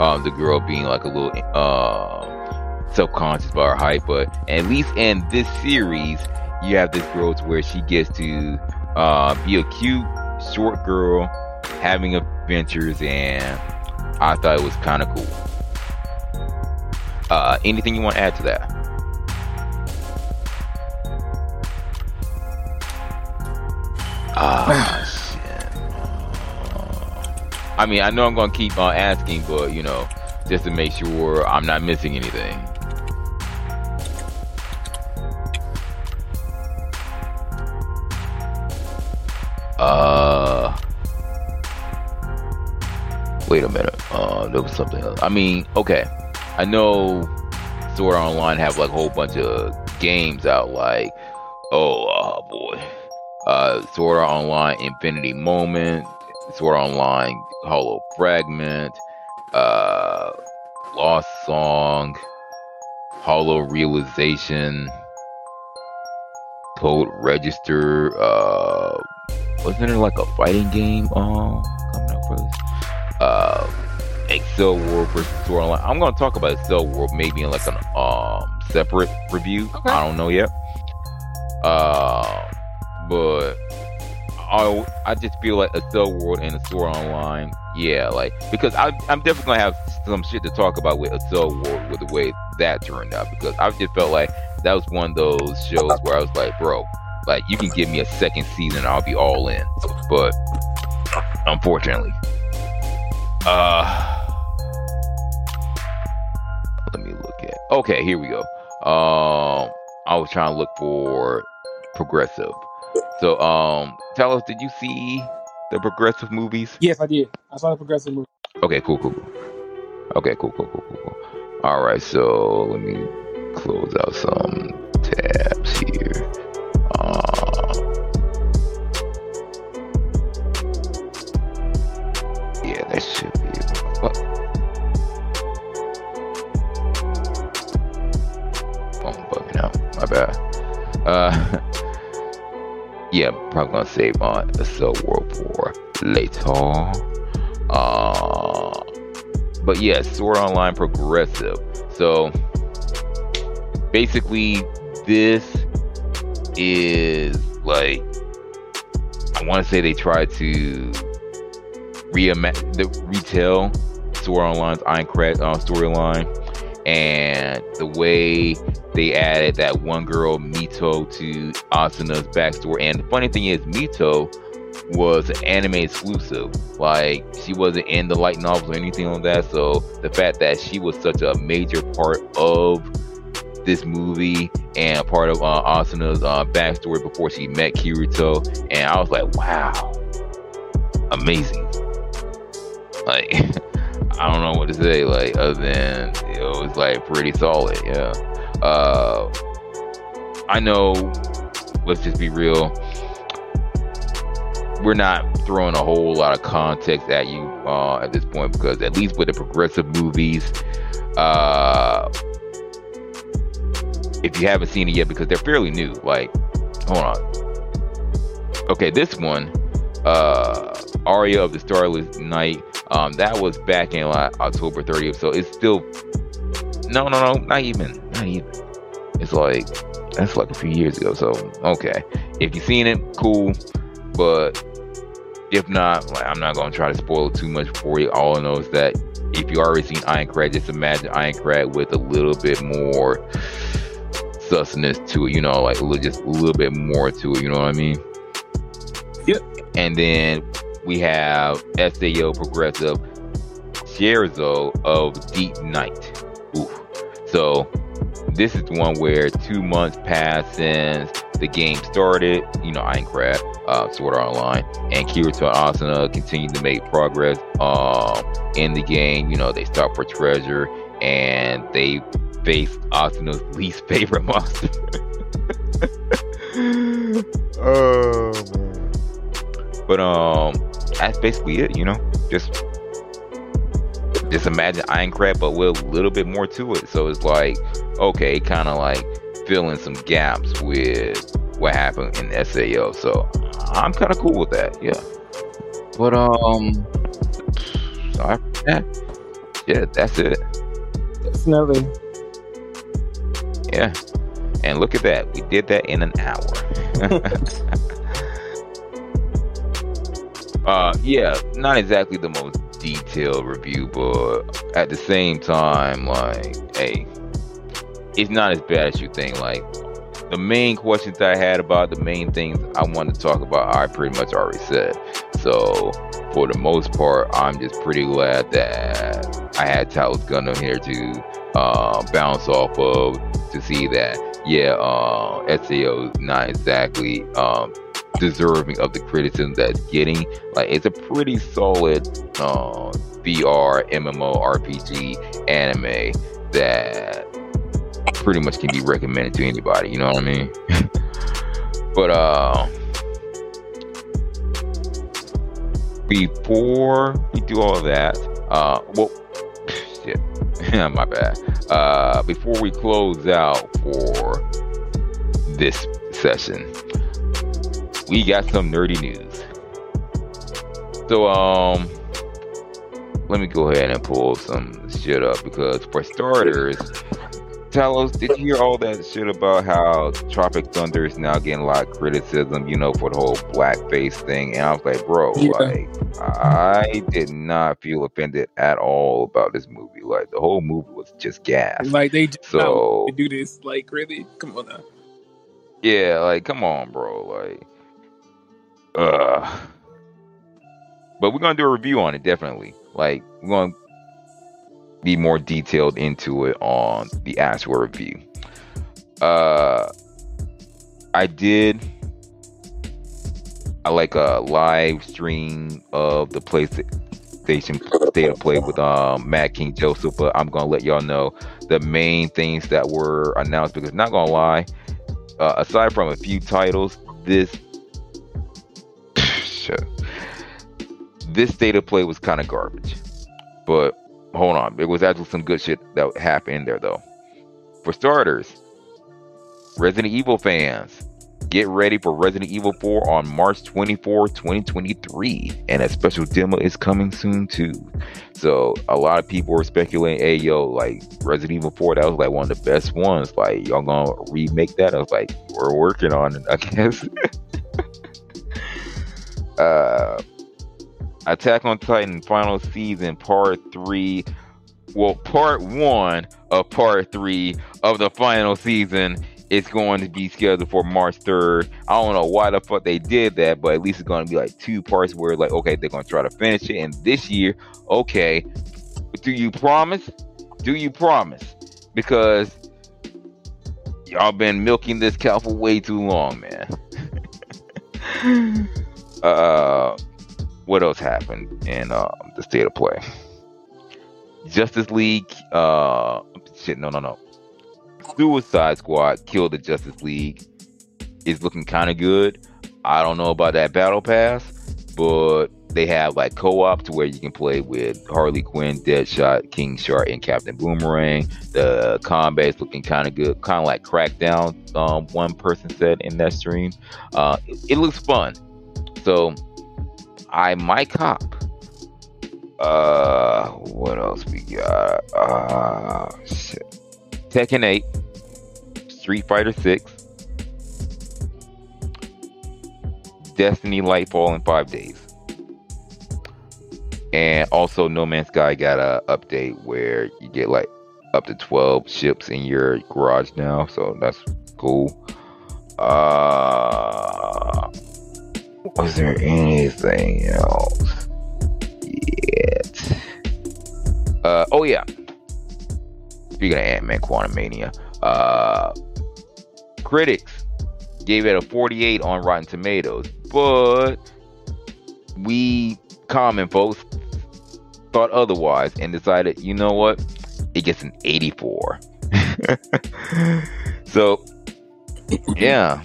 um, the girl being like a little uh, self-conscious about her height. But at least in this series, you have this girl to where she gets to uh, be a cute short girl having adventures, and I thought it was kind of cool. Uh, anything you want to add to that? Ah, shit. I mean, I know I'm gonna keep on asking, but you know, just to make sure I'm not missing anything. Uh, wait a minute. Uh, there was something else. I mean, okay, I know Sword Online have like a whole bunch of games out, like, oh, boy, uh, Sword Art Online Infinity Moment, Sword Art Online Hollow Fragment, uh, Lost Song, Hollow Realization, Code Register. Uh, wasn't there like a fighting game? Um, coming up for this. Uh, Accel World versus Sword Online. I'm gonna talk about Accel World maybe in like an um separate review. Okay. I don't know yet. Uh, but I I just feel like a Accel World and a Art Online, yeah, like because I I'm definitely gonna have some shit to talk about with a Accel World with the way that turned out because I just felt like that was one of those shows where I was like, bro, like you can give me a second season, I'll be all in. But unfortunately, uh, let me look at. Okay, here we go. Um, I was trying to look for progressive. So, um, tell us, did you see the progressive movies? Yes, I did. I saw the progressive movie. Okay, cool, cool, cool. Okay, cool, cool, cool, cool, cool. All right, so let me close out some tabs here. Uh, yeah, that should be. What? Oh, I'm bugging out. My bad. Uh, yeah, I'm probably gonna save on the Cell World for later. Uh, but yeah, Sword Online Progressive. So basically, this is like I want to say they tried to reimagine the retail Sword Online's Aincrad uh, storyline, and the way they added that one girl Mito to Asuna's backstory. And the funny thing is, Mito was an anime exclusive. Like she wasn't in the light novels or anything like that. So the fact that she was such a major part of this movie and part of uh, Asuna's uh, backstory before she met Kirito, and I was like, wow, amazing. Like I don't know what to say. Like other than it was like pretty solid. Yeah. Uh, I know. Let's just be real we're not throwing a whole lot of context at you uh, at this point because at least with the progressive movies, uh, if you haven't seen it yet, because they're fairly new. Like, hold on. Okay, this one, uh, Aria of the Starless Night, um, that was back in like October 30th, so it's still no, no, no, not even, It's like that's like a few years ago. So okay, if you've seen it, cool. But if not, like, I'm not gonna try to spoil too much for you. All I know is that if you already seen Aincrad, just imagine Aincrad with a little bit more sustenance to it. You know, like just a little bit more to it. You know what I mean? Yep. And then we have SAO Progressive Scherzo of Deep Night. Oof. So this is the one where two months passed since the game started. You know, Aincrad, uh, Sword Art Online, and Kirito and Asuna continue to make progress um, in the game. You know, they stop for treasure and they face Asuna's least favorite monster. oh man. But um, that's basically it. You know, just just imagine Aincrad, but with a little bit more to it. So it's like, okay, kind of like filling some gaps with what happened in SAO. So I'm kind of cool with that. Yeah. But um, sorry that, yeah, that's it. Definitely. Yeah. And look at that. We did that in an hour. uh yeah, not exactly the most detailed review, but at the same time, like, hey, it's not as bad as you think. Like, the main questions I had about the main things I wanted to talk about, I pretty much already said. So, for the most part, I'm just pretty glad that I had Talos Gundam here to uh, bounce off of to see that, yeah, uh, SAO is not exactly um, deserving of the criticism that it's getting. Like it's a pretty solid uh, VR MMO RPG anime that pretty much can be recommended to anybody. You know what I mean? but uh, before we do all that, uh, well, shit, my bad. Uh, before we close out for this session, we got some nerdy news. So, um, let me go ahead and pull some shit up because, for starters, Talos, did you hear all that shit about how Tropic Thunder is now getting a lot of criticism, you know, for the whole blackface thing? And I was like, bro, yeah. like, I did not feel offended at all about this movie. Like, the whole movie was just gas. Like, they so, do this. Like, really? Come on now. Yeah, like, come on, bro. Like, uh, but we're gonna do a review on it definitely. Like we're gonna be more detailed into it on the actual review. Uh, I did. I like a live stream of the PlayStation State of Play with um, Matt King Joseph, but I'm gonna let y'all know the main things that were announced because not gonna lie, uh, aside from a few titles, this this state of play was kind of garbage. But hold on, there was actually some good shit that happened in there though. For starters, Resident Evil fans, get ready for Resident Evil 4 on March 24, 2023. And a special demo is coming soon too. So a lot of people were speculating, hey yo, like Resident Evil 4, that was like one of the best ones. Like y'all gonna remake that? I was like, we're working on it, I guess. uh Attack on Titan final season part three. Well, part one of part three of the final season is going to be scheduled for March 3rd. I don't know why the fuck they did that, but at least it's going to be like two parts where, like, okay, they're going to try to finish it. And this year, okay, do you promise? Do you promise? Because y'all been milking this cow for way too long, man. uh, what else happened in uh, the state of play? Justice League. Uh, shit, no, no, no. Suicide Squad killed the Justice League. Is looking kind of good. I don't know about that battle pass, but they have like co-op to where you can play with Harley Quinn, Deadshot, King Shark, and Captain Boomerang. The combat's looking kind of good, kind of like Crackdown. Um, one person said in that stream. Uh, it, it looks fun. So I might cop. Uh, what else we got? Uh, shit. Tekken 8, Street Fighter 6, Destiny Lightfall in five days. And also, No Man's Sky got a update where you get like up to 12 ships in your garage now. So that's cool. Uh, was there anything else? Yet. Uh, oh yeah. Speaking of Ant Man Quantumania, uh, critics gave it a 48 on Rotten Tomatoes, but we common folks thought otherwise and decided, you know what? It gets an 84. so, yeah.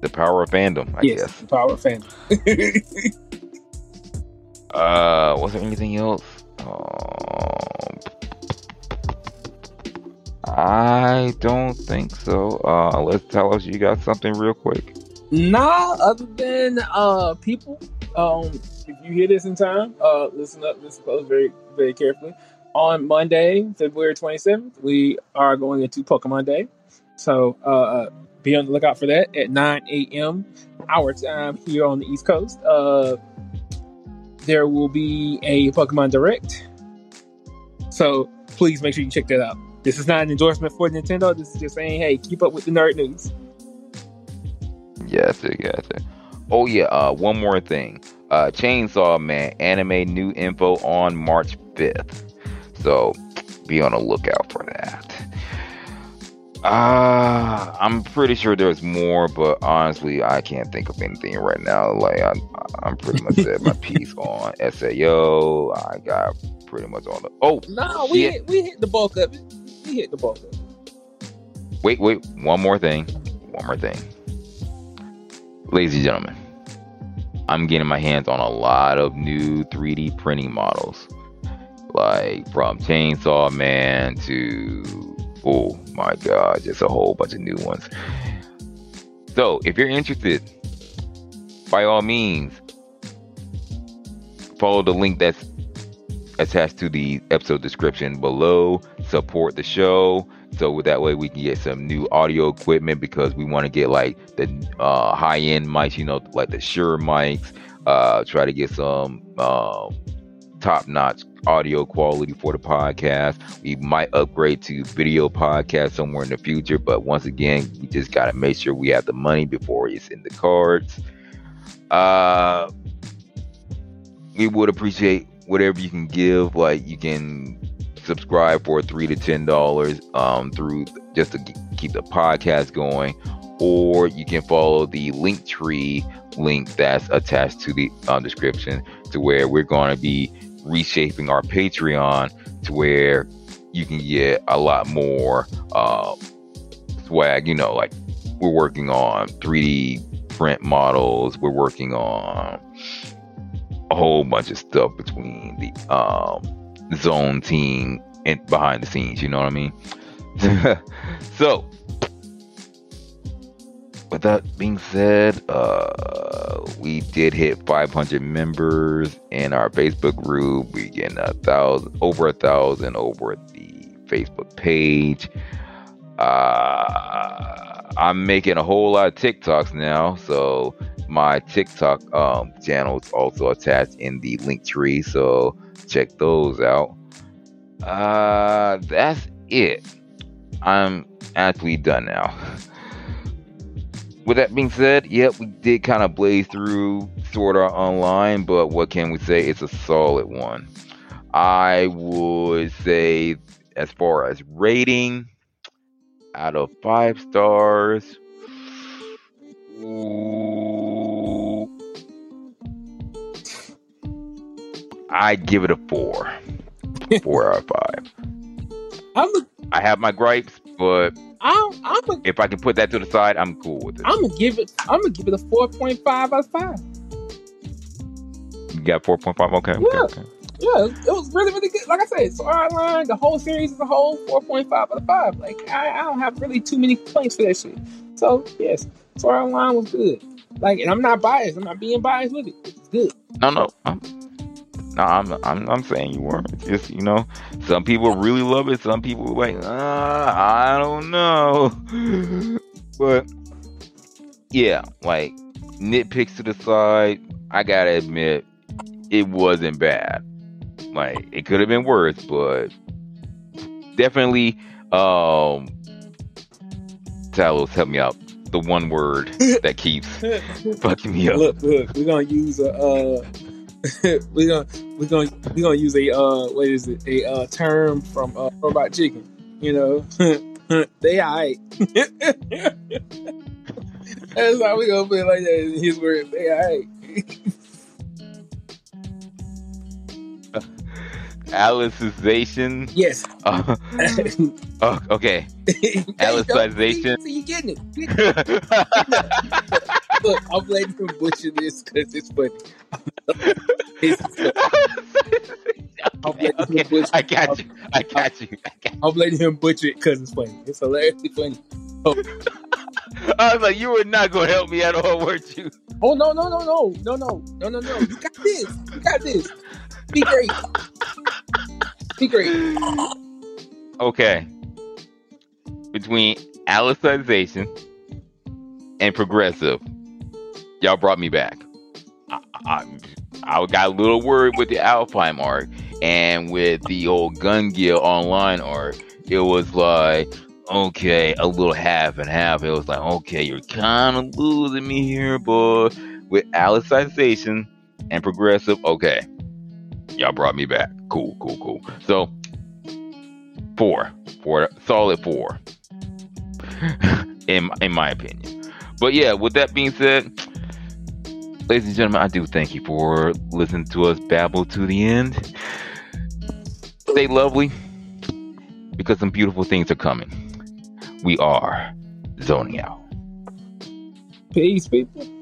The power of fandom, I yes, guess. The power of fandom. uh, was there anything else? Um, I don't think so. Uh, let's tell us you got something real quick. Nah, other than uh people, um, if you hear this in time, uh, listen up, listen close, very, very carefully. On Monday, February twenty seventh, we are going into Pokemon Day, so uh, be on the lookout for that at nine a.m. our time here on the East Coast. Uh, there will be a Pokemon Direct, so please make sure you check that out. This is not an endorsement for Nintendo. This is just saying, hey, keep up with the nerd news. Yes, yes. Oh yeah. Uh, one more thing. Uh, Chainsaw Man anime new info on March fifth. So be on the lookout for that. Uh, I'm pretty sure there's more, but honestly, I can't think of anything right now. Like I, I'm pretty much said my piece on Sao. I got pretty much all the. Oh no, we hit, we hit the bulk of it. We hit the of. Wait, wait. One more thing. One more thing ladies and gentlemen, I'm getting my hands on a lot of new 3D printing models, like from Chainsaw Man to oh my god, just a whole bunch of new ones. So, if you're interested, by all means, follow the link that's attached to the episode description below. Support the show so that way we can get some new audio equipment because we want to get like the uh, high end mics, you know, like the Shure mics. Uh, try to get some um, top notch audio quality for the podcast. We might upgrade to video podcast somewhere in the future, but once again, we just got to make sure we have the money before it's in the cards. Uh, we would appreciate whatever you can give. Like you can subscribe for three to ten dollars um, through just to keep the podcast going, or you can follow the link tree link that's attached to the um, description to where we're going to be reshaping our Patreon to where you can get a lot more uh, swag. You know, like we're working on 3D print models. We're working on a whole bunch of stuff between the um, zone team and behind the scenes. You know what I mean? so, with that being said, uh, we did hit 500 members in our Facebook group. We getting a thousand, over a thousand over the Facebook page. Uh, I'm making a whole lot of TikToks now, so my TikTok um, channel is also attached in the link tree. So check those out. Uh, that's it. I'm actually done now. With that being said, yep, we did kind of blaze through Sword Art Online, but what can we say? It's a solid one. I would say, as far as rating, out of five stars, ooh, I'd give it a four. Four out of five. I'm a, I have my gripes, but I'm, I'm a, if I can put that to the side, I'm cool with it. I'm gonna give it. I'm gonna give it a four point five out of five. You got four point five. Okay, Yeah. okay. Yeah, it was really, really good. Like I said, so online, the whole series as a whole, four point five out of five. Like I, I don't have really too many complaints for that shit. So yes, Online was good. Like, and I'm not biased. I'm not being biased with it. It's good. No, no, I'm, no, I'm, I'm, I'm saying you weren't. It's just you know, some people really love it. Some people are like, uh, I don't know. but yeah, like nitpicks to the side. I gotta admit, it wasn't bad. Like it could have been worse, but definitely um Talos, help me out. The one word that keeps fucking me up. Look, look, we're gonna use a uh we're gonna we're gonna we're gonna use a uh what is it a uh term from uh Robot Chicken. You know, they alright. That's how we gonna put it like that. in His words, they alright. Alicization. Yes. Uh, oh, okay. Alicization. See, you getting it. You getting it. Look, I'm letting him butcher this because it's funny. It's okay, okay. I got you. I got you. I got I'm letting him butcher it because it's funny. It's hilariously funny. Oh. I was like, you were not gonna help me at all, weren't you? Oh no no no no no no no no no! You got this. You got this. Be great. Be great. Okay. Between Alicization and Progressive, y'all brought me back. I, I, I got a little worried with the Alfheim arc and with the old Gun Gale Online arc. It was like, okay, a little half and half. It was like, okay, you're kind of losing me here, but with Alicization and Progressive, okay, y'all brought me back. Cool, cool, cool. So, four, four, solid four, in in my opinion. But yeah, with that being said, ladies and gentlemen, I do thank you for listening to us babble to the end. Stay lovely, because some beautiful things are coming. We are zoning out. Peace, people.